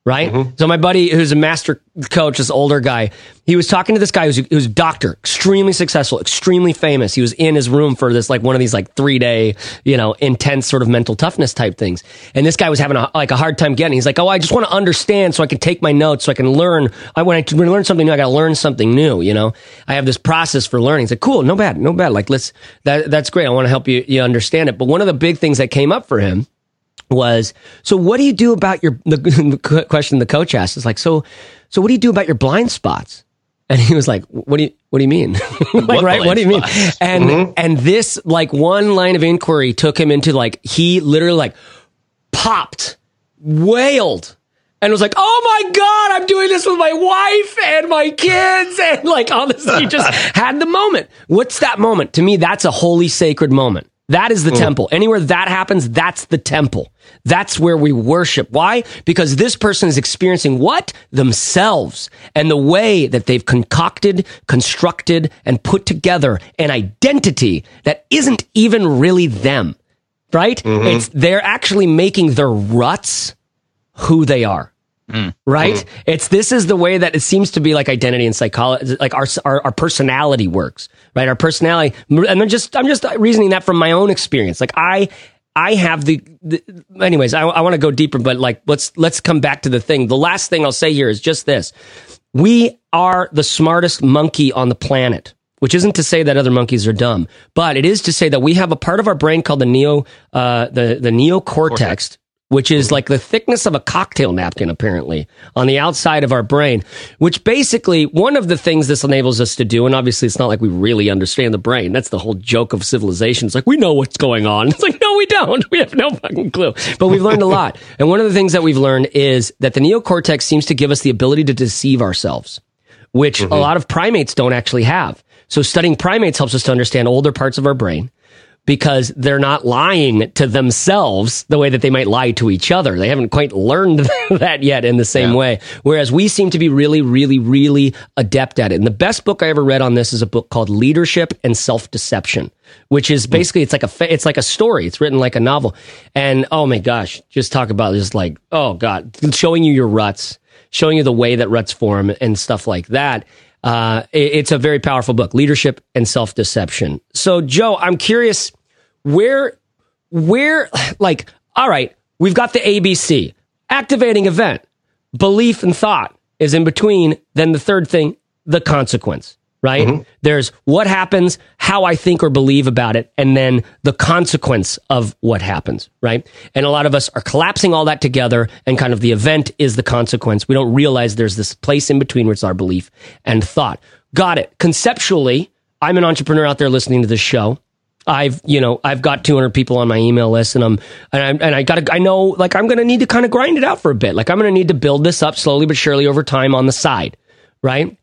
Right? Mm-hmm. So my buddy, who's a master coach, this older guy, he was talking to this guy who's who's a doctor, extremely successful, extremely famous. He was in his room for this like one of these like three day, you know, intense sort of mental toughness type things. And this guy was having a, like a hard time getting. He's like, oh, I just want to understand so I can take my notes, so I can learn. I when I, when I learn something new, I got to learn something new. You know, I have this process for learning. He's like, cool, no bad, no bad. Like let's that that's great. I want to help you you understand it. But one of the big things that came up for him was so what do you do about your the, the question the coach asked is like so so what do you do about your blind spots and he was like what do you what do you mean like what right what do you mean and mm-hmm. and this like one line of inquiry took him into like he literally like popped wailed and was like, "Oh my god, I'm doing this with my wife and my kids," and like all this. He just had the moment. What's that moment? To me, that's a holy sacred moment. That is the mm. temple. Anywhere that happens, that's the temple. That's where we worship. Why? Because this person is experiencing what? Themselves and the way that they've concocted, constructed, and put together an identity that isn't even really them. Right? Mm-hmm. It's, they're actually making their ruts who they are. Mm. Right? Mm. It's this is the way that it seems to be like identity and psychology, like our, our, our personality works, right? Our personality, and I'm just I'm just reasoning that from my own experience. Like I I have the, the anyways. I, I want to go deeper, but like let's let's come back to the thing. The last thing I'll say here is just this: we are the smartest monkey on the planet which isn't to say that other monkeys are dumb, but it is to say that we have a part of our brain called the neo, uh, the the neocortex, Cortex which is like the thickness of a cocktail napkin, apparently, on the outside of our brain, which basically one of the things this enables us to do, and obviously it's not like we really understand the brain. That's the whole joke of civilization. It's like, we know what's going on. It's like, no, we don't. We have no fucking clue. But we've learned a lot. and one of the things that we've learned is that the neocortex seems to give us the ability to deceive ourselves, which mm-hmm. a lot of primates don't actually have. So studying primates helps us to understand older parts of our brain because they're not lying to themselves the way that they might lie to each other. They haven't quite learned that yet in the same yeah. way. Whereas we seem to be really, really, really adept at it. And the best book I ever read on this is a book called Leadership and Self Deception, which is hmm. basically it's like a it's like a story. It's written like a novel. And oh my gosh, just talk about just like oh god, showing you your ruts, showing you the way that ruts form and stuff like that. Uh, it's a very powerful book, Leadership and Self Deception. So, Joe, I'm curious where, where, like, all right, we've got the ABC, activating event, belief and thought is in between. Then the third thing, the consequence right? Mm-hmm. There's what happens, how I think or believe about it, and then the consequence of what happens, right? And a lot of us are collapsing all that together, and kind of the event is the consequence. We don't realize there's this place in between where it's our belief and thought. Got it. Conceptually, I'm an entrepreneur out there listening to this show. I've, you know, I've got 200 people on my email list and I'm, and I, and I gotta, I know, like, I'm gonna need to kind of grind it out for a bit. Like, I'm gonna need to build this up slowly but surely over time on the side, right?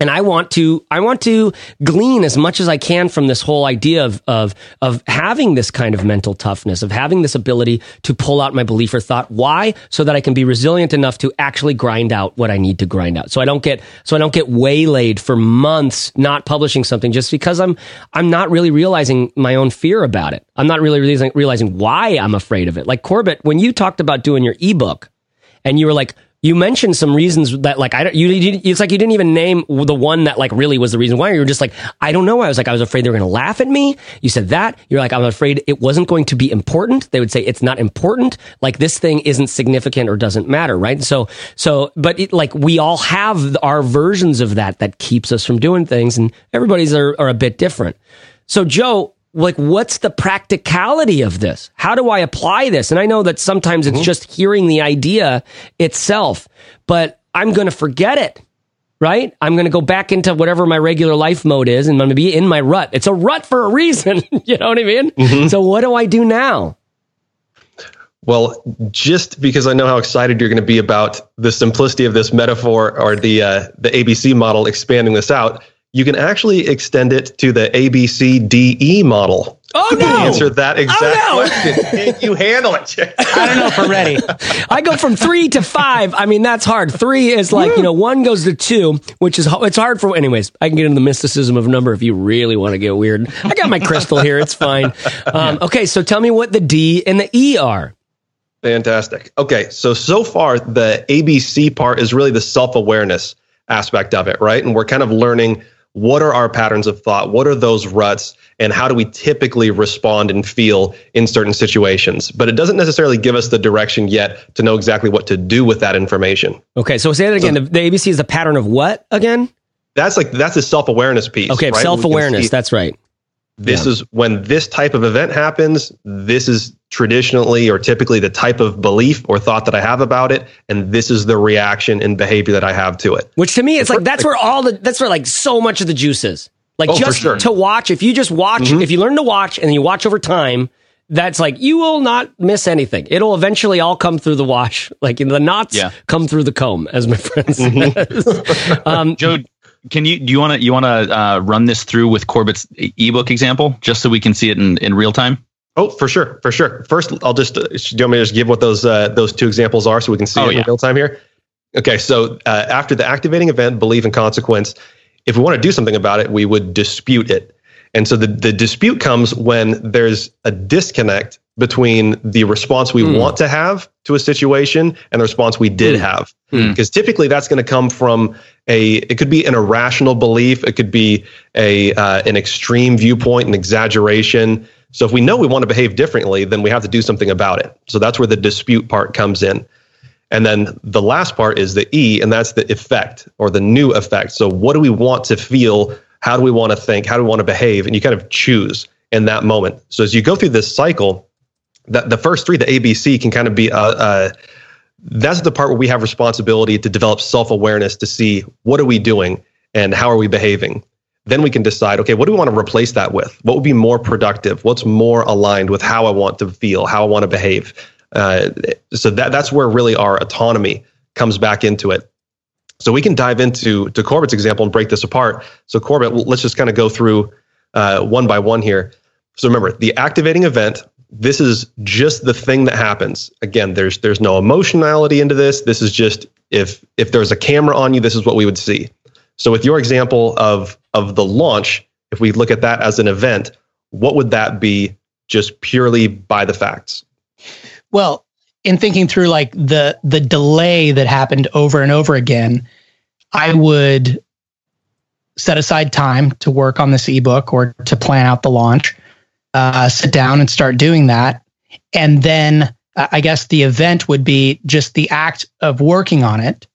And I want to I want to glean as much as I can from this whole idea of of of having this kind of mental toughness, of having this ability to pull out my belief or thought. Why? So that I can be resilient enough to actually grind out what I need to grind out. So I don't get so I don't get waylaid for months not publishing something just because I'm I'm not really realizing my own fear about it. I'm not really realizing realizing why I'm afraid of it. Like Corbett, when you talked about doing your ebook and you were like you mentioned some reasons that like I don't you, you, it's like you didn't even name the one that like really was the reason why. You were just like I don't know I was like I was afraid they were going to laugh at me. You said that. You're like I'm afraid it wasn't going to be important. They would say it's not important. Like this thing isn't significant or doesn't matter right? So so but it, like we all have our versions of that that keeps us from doing things and everybody's are, are a bit different. So Joe like what's the practicality of this? How do i apply this? And i know that sometimes it's mm-hmm. just hearing the idea itself but i'm going to forget it right? I'm going to go back into whatever my regular life mode is and i'm going to be in my rut. It's a rut for a reason you know what i mean? Mm-hmm. so what do i do now? Well, just because I know how excited you're going to be about the simplicity of this metaphor or the uh, the ABC model expanding this out, you can actually extend it to the ABCDE model. Oh no! Answer that exact oh, no. question. Can you handle it? I don't know if we're ready. I go from three to five. I mean, that's hard. Three is like you know, one goes to two, which is it's hard for. Anyways, I can get into the mysticism of number if you really want to get weird. I got my crystal here. It's fine. Um, okay, so tell me what the D and the E are. Fantastic. Okay, so so far the ABC part is really the self-awareness aspect of it, right? And we're kind of learning what are our patterns of thought? What are those ruts? And how do we typically respond and feel in certain situations? But it doesn't necessarily give us the direction yet to know exactly what to do with that information. Okay, so say that again. So, the, the ABC is the pattern of what again? That's like that's a self awareness piece. Okay, right? self awareness. That's right. This yeah. is when this type of event happens. This is traditionally or typically the type of belief or thought that I have about it, and this is the reaction and behavior that I have to it. Which to me, it's like that's where all the that's where like so much of the juice is. Like oh, just sure. to watch. If you just watch, mm-hmm. if you learn to watch and you watch over time, that's like you will not miss anything. It'll eventually all come through the wash. Like the knots yeah. come through the comb, as my friend mm-hmm. um, Joe, can you do you want to you want to uh, run this through with Corbett's ebook example just so we can see it in, in real time? Oh, for sure, for sure. First, I'll just uh, do you want me to just give what those uh, those two examples are so we can see oh, it yeah. in real time here? Okay, so uh, after the activating event, belief and consequence, if we want to do something about it, we would dispute it. And so the, the dispute comes when there's a disconnect between the response we mm. want to have to a situation and the response we did mm. have. Because mm. typically that's going to come from a, it could be an irrational belief, it could be a uh, an extreme viewpoint, an exaggeration. So if we know we want to behave differently, then we have to do something about it. So that's where the dispute part comes in. And then the last part is the E, and that's the effect or the new effect. So what do we want to feel how do we want to think? How do we want to behave? And you kind of choose in that moment. So as you go through this cycle, that the first three, the ABC, can kind of be uh, uh, that's the part where we have responsibility to develop self awareness to see what are we doing and how are we behaving. Then we can decide, okay, what do we want to replace that with? What would be more productive? What's more aligned with how I want to feel, how I want to behave? Uh, so that that's where really our autonomy comes back into it. So we can dive into to Corbett's example and break this apart. So Corbett, let's just kind of go through uh, one by one here. So remember, the activating event. This is just the thing that happens. Again, there's there's no emotionality into this. This is just if if there's a camera on you, this is what we would see. So with your example of of the launch, if we look at that as an event, what would that be just purely by the facts? Well, in thinking through like the the delay that happened over and over again, I would set aside time to work on this ebook or to plan out the launch. Uh, sit down and start doing that, and then uh, I guess the event would be just the act of working on it.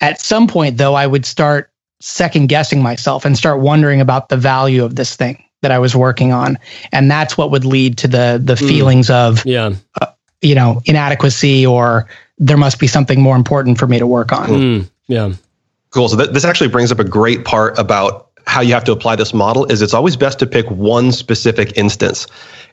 At some point, though, I would start second guessing myself and start wondering about the value of this thing that I was working on, and that's what would lead to the the mm. feelings of yeah. Uh, you know, inadequacy or there must be something more important for me to work on. Mm, yeah. Cool. So th- this actually brings up a great part about how you have to apply this model is it's always best to pick one specific instance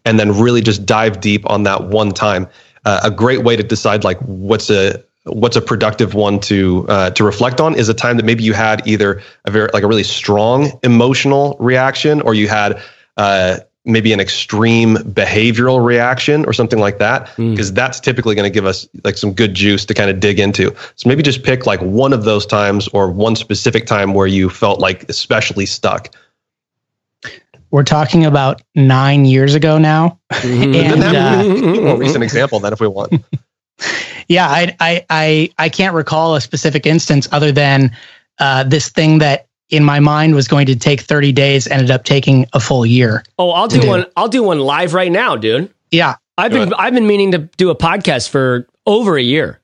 and then really just dive deep on that one time. Uh, a great way to decide like what's a what's a productive one to uh, to reflect on is a time that maybe you had either a very like a really strong emotional reaction or you had uh, maybe an extreme behavioral reaction or something like that because mm. that's typically going to give us like some good juice to kind of dig into so maybe just pick like one of those times or one specific time where you felt like especially stuck we're talking about nine years ago now mm-hmm. and uh, more recent example then if we want yeah I, I i i can't recall a specific instance other than uh, this thing that in my mind was going to take 30 days ended up taking a full year. Oh, I'll do, do, one I'll do one live right now, dude. Yeah. I've been I've been meaning to do a podcast for over a year.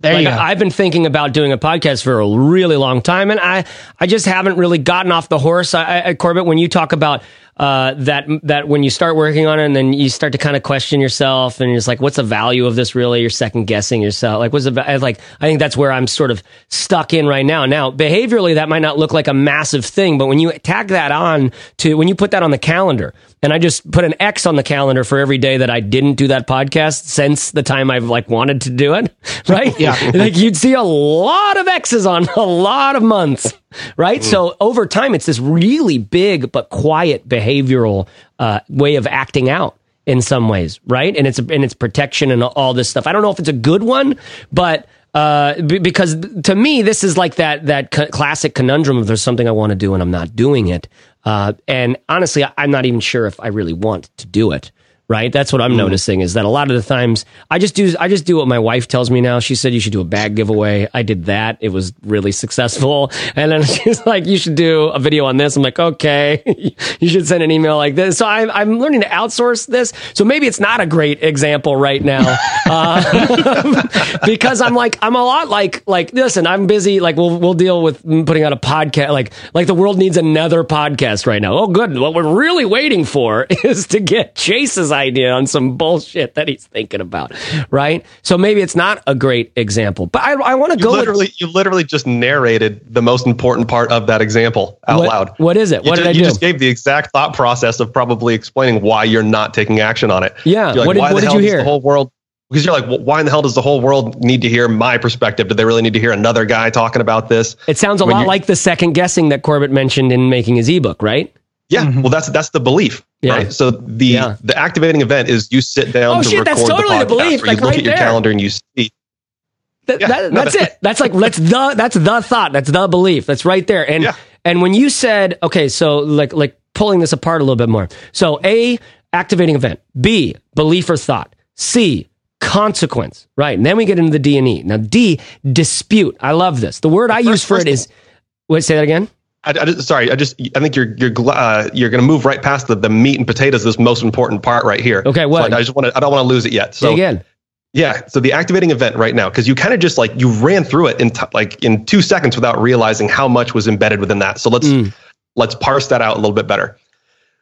There like, you go. I've been thinking about doing a podcast for a really long time, and I I just haven't really gotten off the horse. I, I, Corbett, when you talk about uh, that that when you start working on it and then you start to kind of question yourself and it's like, what's the value of this really? You're second guessing yourself. Like, what's the like? I think that's where I'm sort of stuck in right now. Now, behaviorally, that might not look like a massive thing, but when you tag that on to when you put that on the calendar, and I just put an X on the calendar for every day that I didn't do that podcast since the time I've like wanted to do it, right? yeah, like you'd see a lot of X's on a lot of months right? Mm. So over time, it's this really big but quiet behavioral uh, way of acting out in some ways, right? And it's and it's protection and all this stuff. I don't know if it's a good one, but uh, b- because to me, this is like that that classic conundrum of there's something I want to do and I'm not doing it. Uh, and honestly, I- I'm not even sure if I really want to do it right? That's what I'm mm. noticing is that a lot of the times I just do I just do what my wife tells me now. She said you should do a bag giveaway. I did that. It was really successful. And then she's like, you should do a video on this. I'm like, okay, you should send an email like this. So I'm I'm learning to outsource this. So maybe it's not a great example right now uh, because I'm like I'm a lot like like listen. I'm busy. Like we'll we'll deal with putting out a podcast. Like like the world needs another podcast right now. Oh, good. What we're really waiting for is to get Chase's idea on some bullshit that he's thinking about, right? So maybe it's not a great example, but I, I want to go. Literally, with, you literally just narrated the most important part of that example out what, loud. What is it? You what just, did I you do? just gave the exact thought process of probably explaining why you're not taking action on it. Yeah. Like, what did, why what the did you hear? The whole world because you're like, well, why in the hell does the whole world need to hear my perspective? Do they really need to hear another guy talking about this? It sounds a when lot like the second guessing that Corbett mentioned in making his ebook, right? Yeah, mm-hmm. well, that's that's the belief, yeah. right? So the yeah. the activating event is you sit down oh, to shit, record that's totally the podcast, belief, or like you look right at your there. calendar and you see. That, yeah, that, that's it. That's like that's the that's the thought. That's the belief. That's right there. And yeah. and when you said okay, so like like pulling this apart a little bit more. So A activating event, B belief or thought, C consequence, right? And then we get into the D and E. Now D dispute. I love this. The word I use for it is. Wait, say that again. I, I just, sorry, I just I think you're you're uh, you're going to move right past the, the meat and potatoes. This most important part right here. Okay, what? So I, I, just want to I don't want to lose it yet. So again. Yeah, so the activating event right now because you kind of just like you ran through it in t- like in two seconds without realizing how much was embedded within that. So let's mm. let's parse that out a little bit better.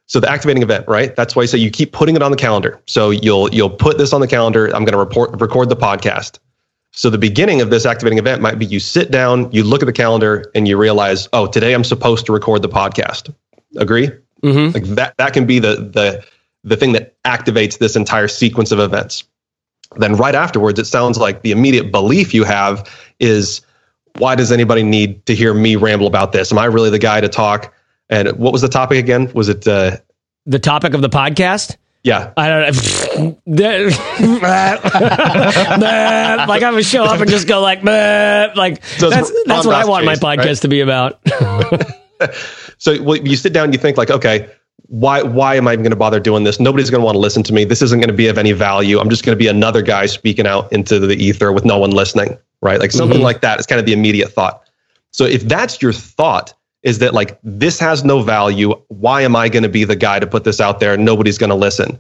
So the activating event, right? That's why I say you keep putting it on the calendar. So you'll you'll put this on the calendar. I'm going to report record the podcast. So the beginning of this activating event might be you sit down, you look at the calendar, and you realize, oh, today I'm supposed to record the podcast. Agree? Mm-hmm. Like that that can be the the the thing that activates this entire sequence of events. Then right afterwards, it sounds like the immediate belief you have is, why does anybody need to hear me ramble about this? Am I really the guy to talk? And what was the topic again? Was it uh, the topic of the podcast? Yeah. I don't know. like I would show up and just go like, like so that's that's what I want my podcast right? to be about. so well, you sit down and you think like, okay, why why am I even going to bother doing this? Nobody's going to want to listen to me. This isn't going to be of any value. I'm just going to be another guy speaking out into the ether with no one listening, right? Like something mm-hmm. like that is kind of the immediate thought. So if that's your thought, is that like this has no value. Why am I going to be the guy to put this out there? Nobody's going to listen.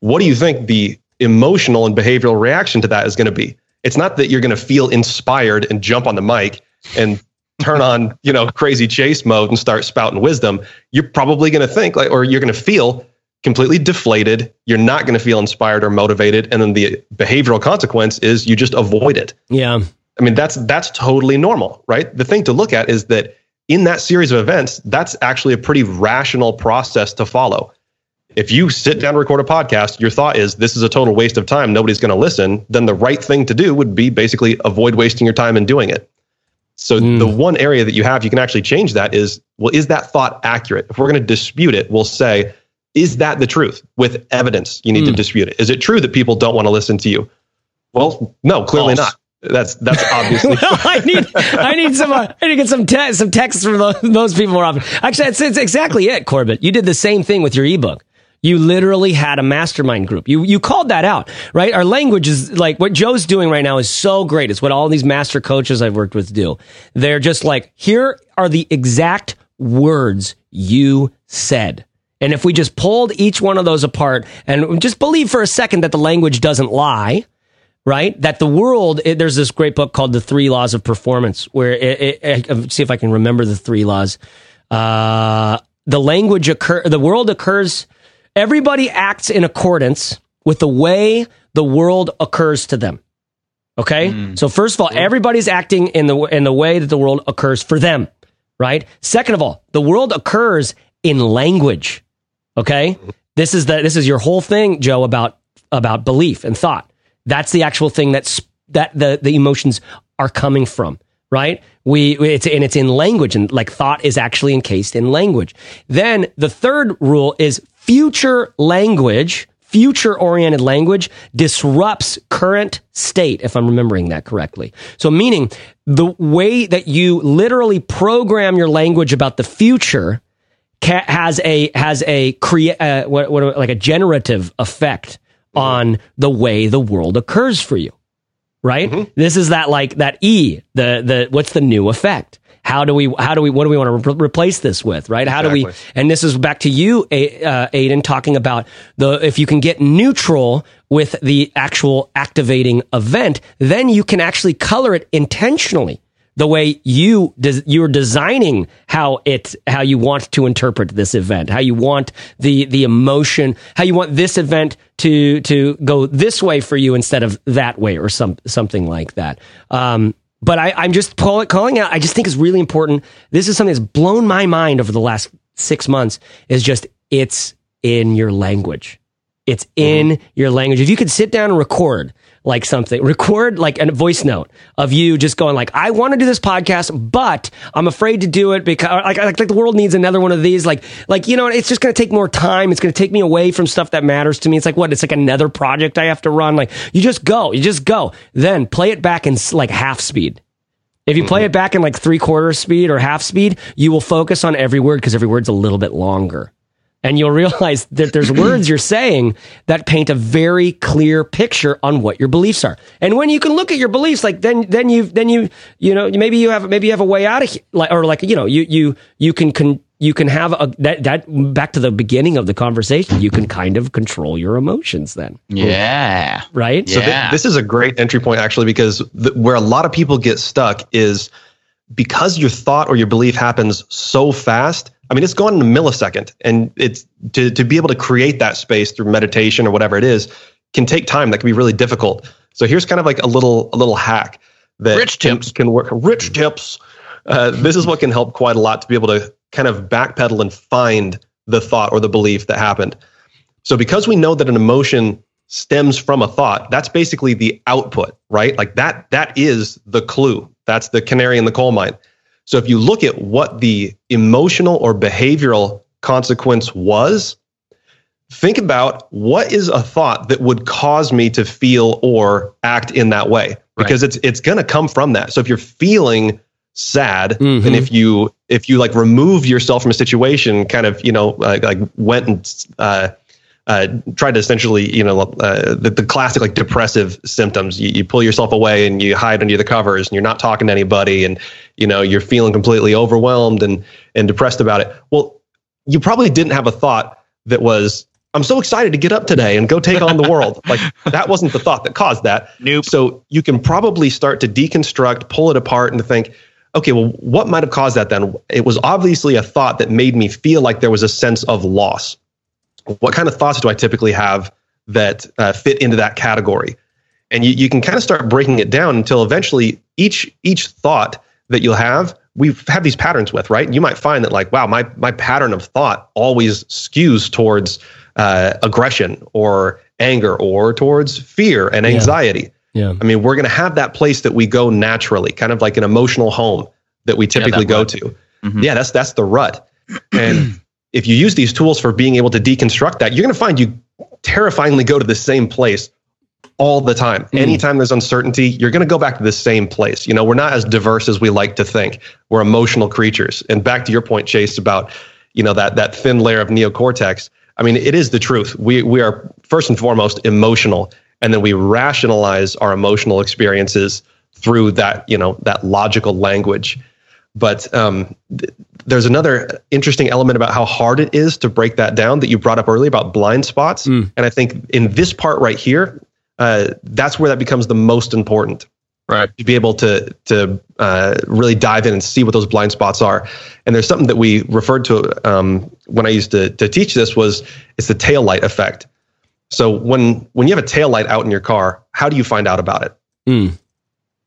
What do you think the emotional and behavioral reaction to that is going to be? It's not that you're going to feel inspired and jump on the mic and turn on, you know, crazy chase mode and start spouting wisdom. You're probably going to think like, or you're going to feel completely deflated. You're not going to feel inspired or motivated. And then the behavioral consequence is you just avoid it. Yeah. I mean, that's, that's totally normal, right? The thing to look at is that in that series of events, that's actually a pretty rational process to follow. If you sit down to record a podcast, your thought is this is a total waste of time, nobody's going to listen, then the right thing to do would be basically avoid wasting your time in doing it. So mm. the one area that you have you can actually change that is well is that thought accurate? If we're going to dispute it, we'll say is that the truth with evidence? You need mm. to dispute it. Is it true that people don't want to listen to you? Well, no, clearly False. not. That's that's obviously. well, I need I need some uh, I need to get some te- some texts from those, those people more often. Actually, it's, it's exactly it, Corbett. You did the same thing with your ebook. You literally had a mastermind group. You you called that out, right? Our language is like what Joe's doing right now is so great. It's what all these master coaches I've worked with do. They're just like, here are the exact words you said. And if we just pulled each one of those apart and just believe for a second that the language doesn't lie, right? That the world, it, there's this great book called The Three Laws of Performance, where it, it, see if I can remember the three laws. Uh, the language occur, the world occurs, everybody acts in accordance with the way the world occurs to them. Okay. Mm. So first of all, everybody's acting in the, in the way that the world occurs for them, right? Second of all, the world occurs in language. Okay. This is the, this is your whole thing, Joe, about, about belief and thought. That's the actual thing that's that the the emotions are coming from, right? We it's and it's in language and like thought is actually encased in language. Then the third rule is future language, future oriented language disrupts current state if I'm remembering that correctly. So meaning the way that you literally program your language about the future has a has a create uh, what, what like a generative effect on the way the world occurs for you right mm-hmm. this is that like that e the the what's the new effect how do we how do we what do we want to re- replace this with right how exactly. do we and this is back to you uh, aiden talking about the if you can get neutral with the actual activating event then you can actually color it intentionally the way you des- you're designing how it how you want to interpret this event, how you want the the emotion, how you want this event to to go this way for you instead of that way or some something like that. Um, but I, I'm just call, calling out. I just think is really important. This is something that's blown my mind over the last six months. Is just it's in your language. It's in mm-hmm. your language. If you could sit down and record like something, record like a voice note of you just going like, I want to do this podcast, but I'm afraid to do it because like, like, like the world needs another one of these. Like, like, you know, it's just going to take more time. It's going to take me away from stuff that matters to me. It's like, what? It's like another project I have to run. Like you just go, you just go, then play it back in like half speed. If you play mm-hmm. it back in like three quarter speed or half speed, you will focus on every word because every word's a little bit longer and you'll realize that there's words you're saying that paint a very clear picture on what your beliefs are. And when you can look at your beliefs, like then then you then you you know maybe you have maybe you have a way out of like or like you know you you you can con, you can have a that that back to the beginning of the conversation. You can kind of control your emotions then. Yeah. Right. So yeah. Th- this is a great entry point actually because the, where a lot of people get stuck is because your thought or your belief happens so fast I mean, it's gone in a millisecond, and it's to to be able to create that space through meditation or whatever it is can take time. That can be really difficult. So here's kind of like a little a little hack that rich tips can, can work. Rich tips. Uh, this is what can help quite a lot to be able to kind of backpedal and find the thought or the belief that happened. So because we know that an emotion stems from a thought, that's basically the output, right? Like that that is the clue. That's the canary in the coal mine. So if you look at what the emotional or behavioral consequence was, think about what is a thought that would cause me to feel or act in that way because right. it's it's going to come from that. So if you're feeling sad mm-hmm. and if you if you like remove yourself from a situation kind of you know like, like went and uh, uh, try to essentially, you know, uh, the, the classic like depressive symptoms. You, you pull yourself away and you hide under the covers and you're not talking to anybody and, you know, you're feeling completely overwhelmed and, and depressed about it. Well, you probably didn't have a thought that was, I'm so excited to get up today and go take on the world. like that wasn't the thought that caused that. Nope. So you can probably start to deconstruct, pull it apart and think, okay, well, what might have caused that then? It was obviously a thought that made me feel like there was a sense of loss what kind of thoughts do I typically have that uh, fit into that category? And you, you can kind of start breaking it down until eventually each each thought that you'll have, we have these patterns with, right? You might find that like, wow, my my pattern of thought always skews towards uh, aggression or anger or towards fear and anxiety. Yeah. yeah. I mean, we're going to have that place that we go naturally, kind of like an emotional home that we typically yeah, go to. Mm-hmm. Yeah, that's that's the rut. And if you use these tools for being able to deconstruct that, you're going to find you terrifyingly go to the same place all the time. Mm. Anytime there's uncertainty, you're going to go back to the same place. You know, we're not as diverse as we like to think. We're emotional creatures. And back to your point, Chase, about you know that that thin layer of neocortex. I mean, it is the truth. We we are first and foremost emotional, and then we rationalize our emotional experiences through that you know that logical language. But um, th- there's another interesting element about how hard it is to break that down that you brought up earlier about blind spots. Mm. And I think in this part right here, uh, that's where that becomes the most important. Right. To be able to to uh, really dive in and see what those blind spots are. And there's something that we referred to um, when I used to to teach this was it's the tail light effect. So when when you have a tail light out in your car, how do you find out about it? Mm.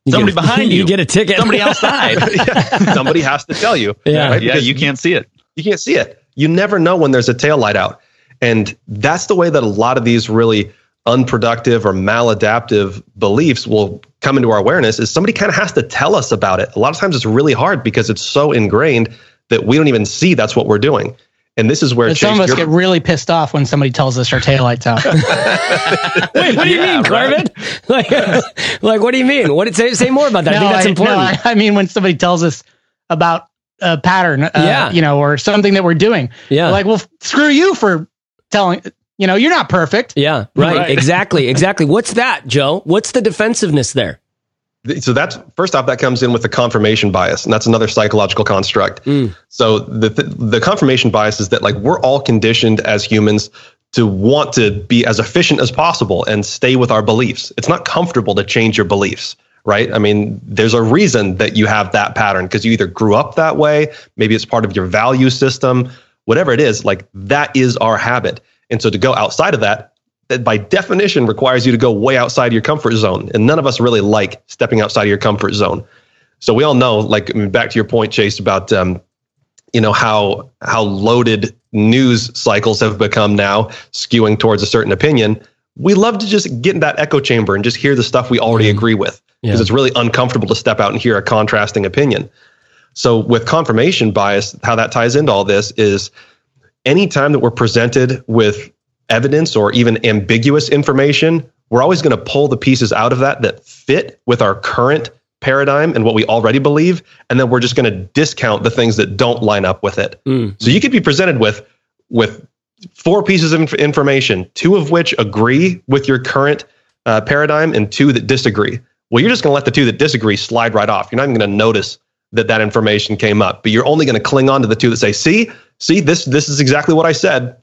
You Somebody a, behind you. You get a ticket. Somebody outside. yeah. Somebody has to tell you. Yeah. Right? Yeah. You can't see it. You can't see it. You never know when there's a tail light out. And that's the way that a lot of these really unproductive or maladaptive beliefs will come into our awareness is somebody kind of has to tell us about it. A lot of times it's really hard because it's so ingrained that we don't even see that's what we're doing. And this is where Chase, some of us get really pissed off when somebody tells us our taillights out. Wait, what do you yeah, mean, Carmen? Like, like, what do you mean? What did say? Say more about that. No, I think that's important. No, I, I mean when somebody tells us about a pattern, uh, yeah. you know, or something that we're doing. Yeah. We're like, well, screw you for telling, you know, you're not perfect. Yeah. Right. right. exactly. Exactly. What's that, Joe? What's the defensiveness there? So that's first off, that comes in with the confirmation bias, and that's another psychological construct. Mm. So the, the the confirmation bias is that like we're all conditioned as humans to want to be as efficient as possible and stay with our beliefs. It's not comfortable to change your beliefs right? I mean, there's a reason that you have that pattern because you either grew up that way, maybe it's part of your value system, whatever it is, like that is our habit. And so to go outside of that, that by definition requires you to go way outside your comfort zone. And none of us really like stepping outside of your comfort zone. So we all know, like I mean, back to your point, Chase, about um, you know how how loaded news cycles have become now, skewing towards a certain opinion. We love to just get in that echo chamber and just hear the stuff we already mm. agree with because yeah. it's really uncomfortable to step out and hear a contrasting opinion. So with confirmation bias, how that ties into all this is anytime that we're presented with evidence or even ambiguous information, we're always going to pull the pieces out of that that fit with our current paradigm and what we already believe, and then we're just going to discount the things that don't line up with it. Mm. So you could be presented with with four pieces of information, two of which agree with your current uh, paradigm, and two that disagree. Well, you're just going to let the two that disagree slide right off. You're not even going to notice that that information came up, but you're only going to cling on to the two that say, "See, see, this this is exactly what I said."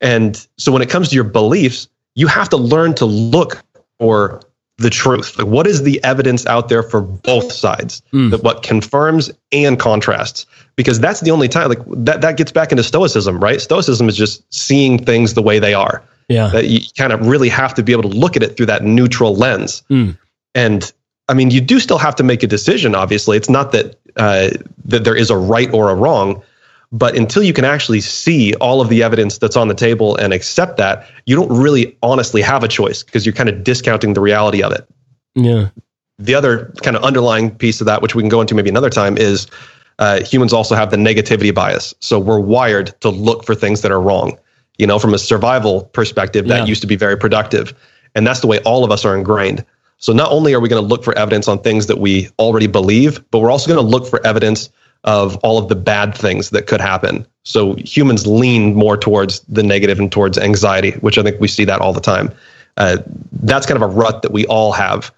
And so when it comes to your beliefs, you have to learn to look for the truth. Like what is the evidence out there for both sides? Mm. That what confirms and contrasts. Because that's the only time like that that gets back into stoicism, right? Stoicism is just seeing things the way they are. Yeah. That you kind of really have to be able to look at it through that neutral lens. Mm. And I mean, you do still have to make a decision. Obviously, it's not that uh, that there is a right or a wrong, but until you can actually see all of the evidence that's on the table and accept that, you don't really honestly have a choice because you're kind of discounting the reality of it. Yeah. The other kind of underlying piece of that, which we can go into maybe another time, is uh, humans also have the negativity bias. So we're wired to look for things that are wrong. You know, from a survival perspective, that yeah. used to be very productive, and that's the way all of us are ingrained. So not only are we going to look for evidence on things that we already believe, but we're also going to look for evidence of all of the bad things that could happen. So humans lean more towards the negative and towards anxiety, which I think we see that all the time. Uh, that's kind of a rut that we all have.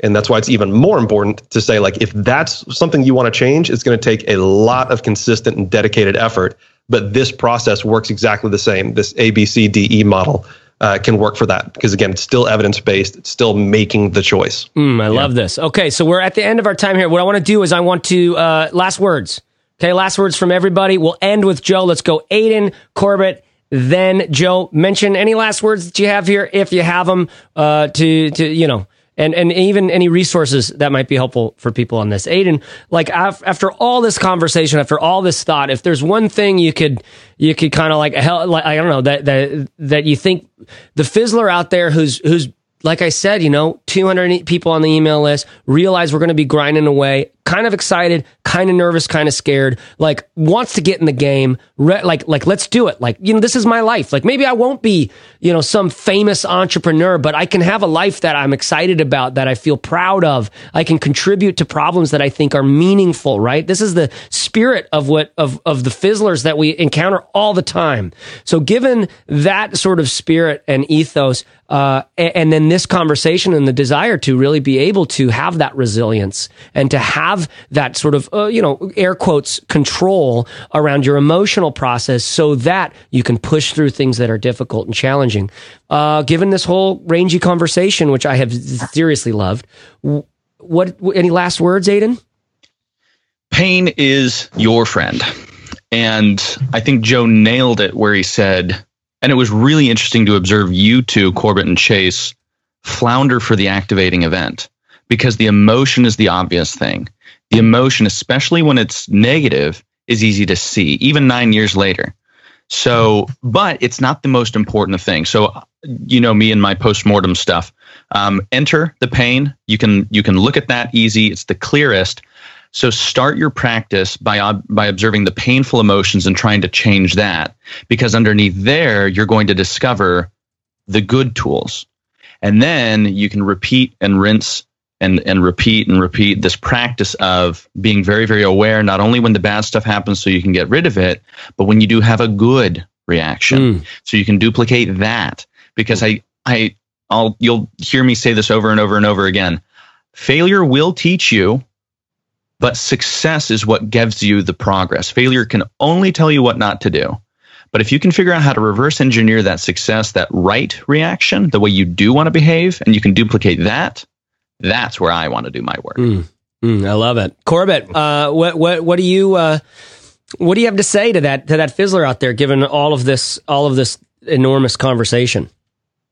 And that's why it's even more important to say, like, if that's something you want to change, it's going to take a lot of consistent and dedicated effort. But this process works exactly the same, this ABCDE model uh, can work for that. Because again it's still evidence based it's still making the choice. Mm, i yeah. love this. Okay so we're at the end of our time here. What i want to do is i want to uh, last words. Okay last words from everybody. We'll end with joe. Let's go aiden corbett then joe. Mention any last words that you have here if you have them uh, to to you know and and even any resources that might be helpful for people on this. Aiden, like after all this conversation, after all this thought, if there's one thing you could you could kind of like, like I don't know that that that you think the fizzler out there who's who's like I said, you know, 200 people on the email list realize we're going to be grinding away kind of excited, kind of nervous, kind of scared, like wants to get in the game, re- like like let's do it. Like, you know, this is my life. Like maybe I won't be, you know, some famous entrepreneur, but I can have a life that I'm excited about, that I feel proud of. I can contribute to problems that I think are meaningful, right? This is the spirit of what of of the fizzlers that we encounter all the time. So given that sort of spirit and ethos, uh, and, and then this conversation and the desire to really be able to have that resilience and to have have that sort of, uh, you know, air quotes control around your emotional process so that you can push through things that are difficult and challenging. Uh, given this whole rangy conversation, which I have seriously loved, what, any last words, Aiden? Pain is your friend. And I think Joe nailed it where he said, and it was really interesting to observe you two, Corbett and Chase, flounder for the activating event because the emotion is the obvious thing the emotion, especially when it's negative, is easy to see, even nine years later. So, but it's not the most important thing. So, you know me and my postmortem stuff. Um, enter the pain. You can you can look at that easy. It's the clearest. So start your practice by by observing the painful emotions and trying to change that, because underneath there you're going to discover the good tools, and then you can repeat and rinse and and repeat and repeat this practice of being very very aware not only when the bad stuff happens so you can get rid of it but when you do have a good reaction. Mm. so you can duplicate that. Because i i i'll you'll hear me say this over and over and over again. Failure will teach you but success is what gives you the progress. Failure can only tell you what not to do. But if you can figure out how to reverse engineer that success that right reaction the way you do want to behave and you can duplicate that that's where I want to do my work. Mm, mm, I love it, Corbett. Uh, what what what do you uh, what do you have to say to that to that fizzler out there? Given all of this all of this enormous conversation,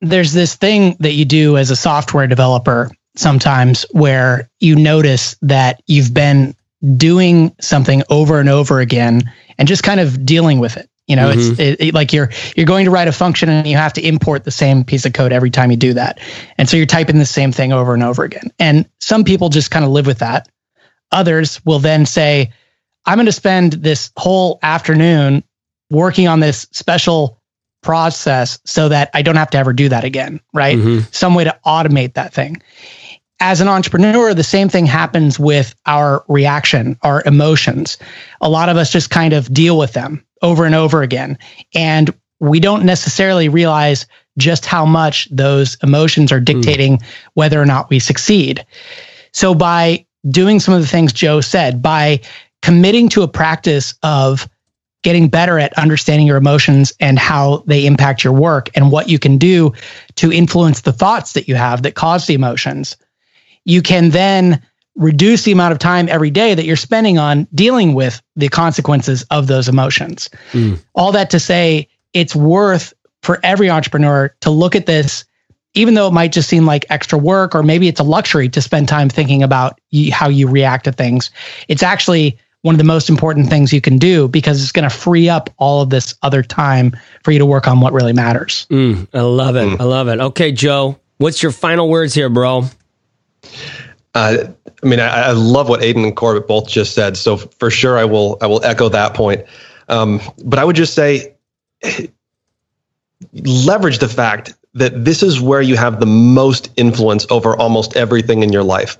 there's this thing that you do as a software developer sometimes where you notice that you've been doing something over and over again and just kind of dealing with it you know, mm-hmm. it's it, it, like you're you're going to write a function and you have to import the same piece of code every time you do that. And so you're typing the same thing over and over again. And some people just kind of live with that. Others will then say, I'm going to spend this whole afternoon working on this special process so that I don't have to ever do that again, right? Mm-hmm. Some way to automate that thing. As an entrepreneur, the same thing happens with our reaction, our emotions. A lot of us just kind of deal with them over and over again. And we don't necessarily realize just how much those emotions are dictating mm. whether or not we succeed. So by doing some of the things Joe said, by committing to a practice of getting better at understanding your emotions and how they impact your work and what you can do to influence the thoughts that you have that cause the emotions, you can then reduce the amount of time every day that you're spending on dealing with the consequences of those emotions. Mm. All that to say, it's worth for every entrepreneur to look at this, even though it might just seem like extra work, or maybe it's a luxury to spend time thinking about how you react to things. It's actually one of the most important things you can do because it's going to free up all of this other time for you to work on what really matters. Mm, I love it. Mm. I love it. Okay, Joe, what's your final words here, bro? Uh, I mean, I, I, love what Aiden and Corbett both just said. So for sure, I will I will echo that point. Um, but I would just say, leverage the fact that this is where you have the most influence over almost everything in your life,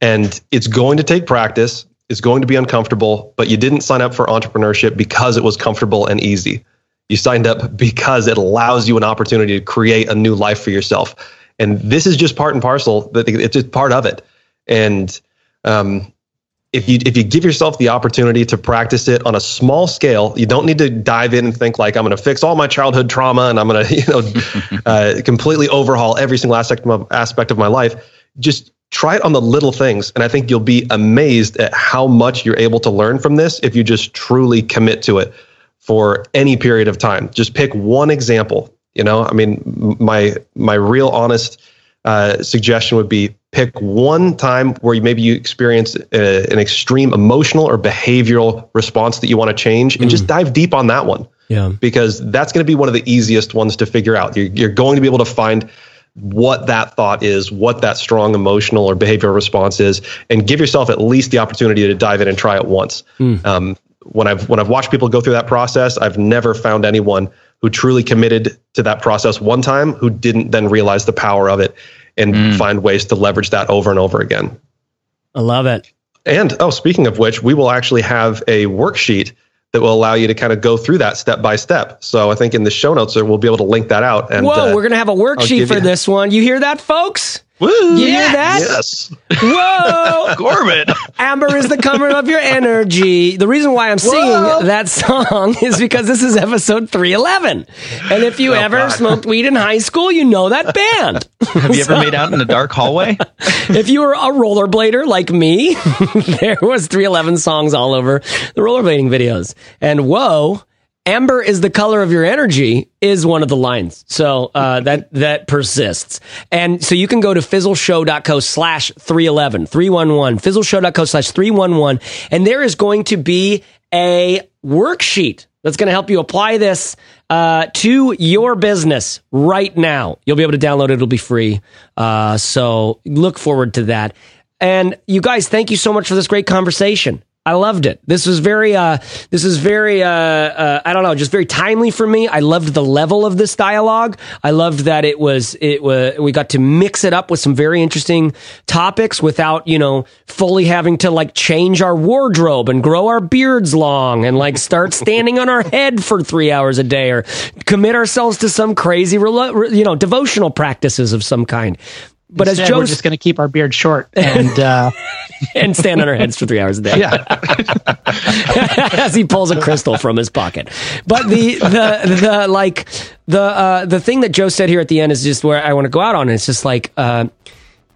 and it's going to take practice. It's going to be uncomfortable, but you didn't sign up for entrepreneurship because it was comfortable and easy. You signed up because it allows you an opportunity to create a new life for yourself. And this is just part and parcel. That it's just part of it. And um, if you if you give yourself the opportunity to practice it on a small scale, you don't need to dive in and think like I'm going to fix all my childhood trauma and I'm going to you know uh, completely overhaul every single aspect of, my, aspect of my life. Just try it on the little things, and I think you'll be amazed at how much you're able to learn from this if you just truly commit to it for any period of time. Just pick one example. You know, I mean, my my real honest uh, suggestion would be pick one time where maybe you experience a, an extreme emotional or behavioral response that you want to change and mm. just dive deep on that one. Yeah. Because that's going to be one of the easiest ones to figure out. You're, you're going to be able to find what that thought is, what that strong emotional or behavioral response is, and give yourself at least the opportunity to dive in and try it once. Mm. Um, when I've when I've watched people go through that process, I've never found anyone who truly committed to that process one time who didn't then realize the power of it and mm. find ways to leverage that over and over again. I love it. And oh, speaking of which, we will actually have a worksheet that will allow you to kind of go through that step by step. So I think in the show notes, we'll be able to link that out. And whoa, uh, we're gonna have a worksheet for you- this one. You hear that, folks? Woo! You hear that? Yes. Whoa! Corbett. Amber is the color of your energy. The reason why I'm singing Whoa. that song is because this is episode 311. And if you oh, ever God. smoked weed in high school, you know that band. Have you so, ever made out in a dark hallway? if you were a rollerblader like me, there was 311 songs all over the rollerblading videos. And whoa, amber is the color of your energy is one of the lines. So uh, that that persists. And so you can go to fizzleshow.co slash 311, 311, fizzleshow.co slash 311. And there is going to be a worksheet that's going to help you apply this uh, to your business right now. You'll be able to download it. It'll be free. Uh, so look forward to that. And you guys, thank you so much for this great conversation. I loved it. This was very, uh, this is very, uh, uh, I don't know, just very timely for me. I loved the level of this dialogue. I loved that it was, it was, we got to mix it up with some very interesting topics without, you know, fully having to like change our wardrobe and grow our beards long and like start standing on our head for three hours a day or commit ourselves to some crazy, you know, devotional practices of some kind. But Instead, as Joe's we're just going to keep our beard short and uh, and stand on our heads for three hours a day. Yeah, as he pulls a crystal from his pocket. But the the the like the uh, the thing that Joe said here at the end is just where I want to go out on. It's just like uh,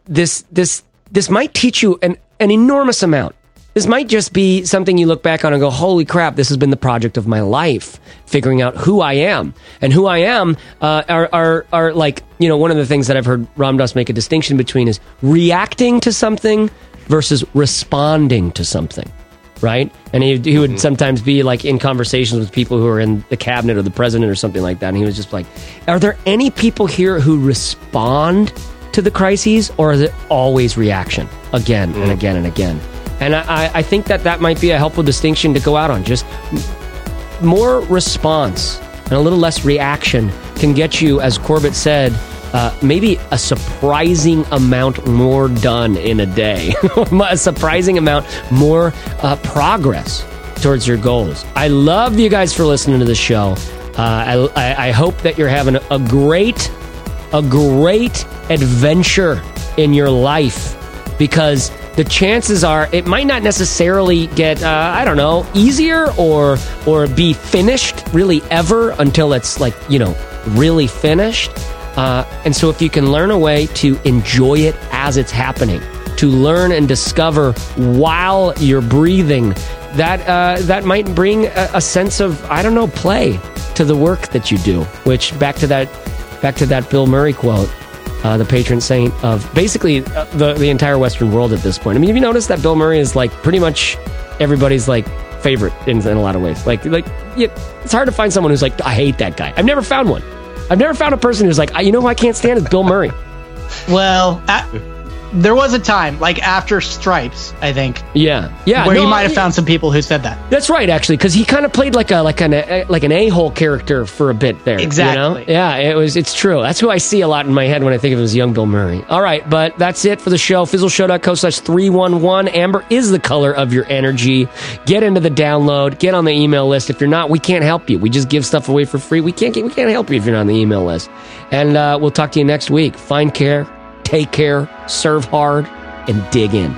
this this this might teach you an an enormous amount this might just be something you look back on and go, holy crap, this has been the project of my life, figuring out who I am. And who I am uh, are, are, are like, you know, one of the things that I've heard Ram Dass make a distinction between is reacting to something versus responding to something. Right. And he, he would mm-hmm. sometimes be like in conversations with people who are in the cabinet or the president or something like that. And he was just like, Are there any people here who respond to the crises or is it always reaction again and mm. again and again? And I, I think that that might be a helpful distinction to go out on. Just more response and a little less reaction can get you, as Corbett said, uh, maybe a surprising amount more done in a day, a surprising amount more uh, progress towards your goals. I love you guys for listening to the show. Uh, I, I hope that you're having a great, a great adventure in your life because the chances are it might not necessarily get uh, I don't know easier or or be finished really ever until it's like you know really finished. Uh, and so if you can learn a way to enjoy it as it's happening, to learn and discover while you're breathing, that uh, that might bring a, a sense of I don't know play to the work that you do. Which back to that back to that Bill Murray quote uh, the patron saint of basically uh, the the entire Western world at this point. I mean, have you noticed that Bill Murray is like pretty much everybody's like favorite in, in a lot of ways? Like like it's hard to find someone who's like I hate that guy. I've never found one. I've never found a person who's like you know who I can't stand is Bill Murray. Well, there was a time like after Stripes, I think. Yeah, yeah. Where no, you might have found some people who said that. That's right, actually, because he kind of played like a like an a, like an a hole character for a bit there. Exactly. You know? Yeah, it was. It's true. That's who I see a lot in my head when I think of him as young Bill Murray. All right, but that's it for the show. Fizzleshow.co slash three one one. Amber is the color of your energy. Get into the download. Get on the email list. If you're not, we can't help you. We just give stuff away for free. We can't. get, We can't help you if you're not on the email list. And uh, we'll talk to you next week. Find care. Take care. Serve hard and dig in.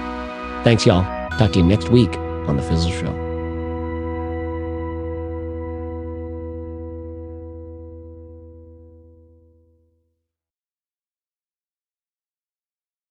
Thanks, y'all. Talk to you next week on The Fizzle Show.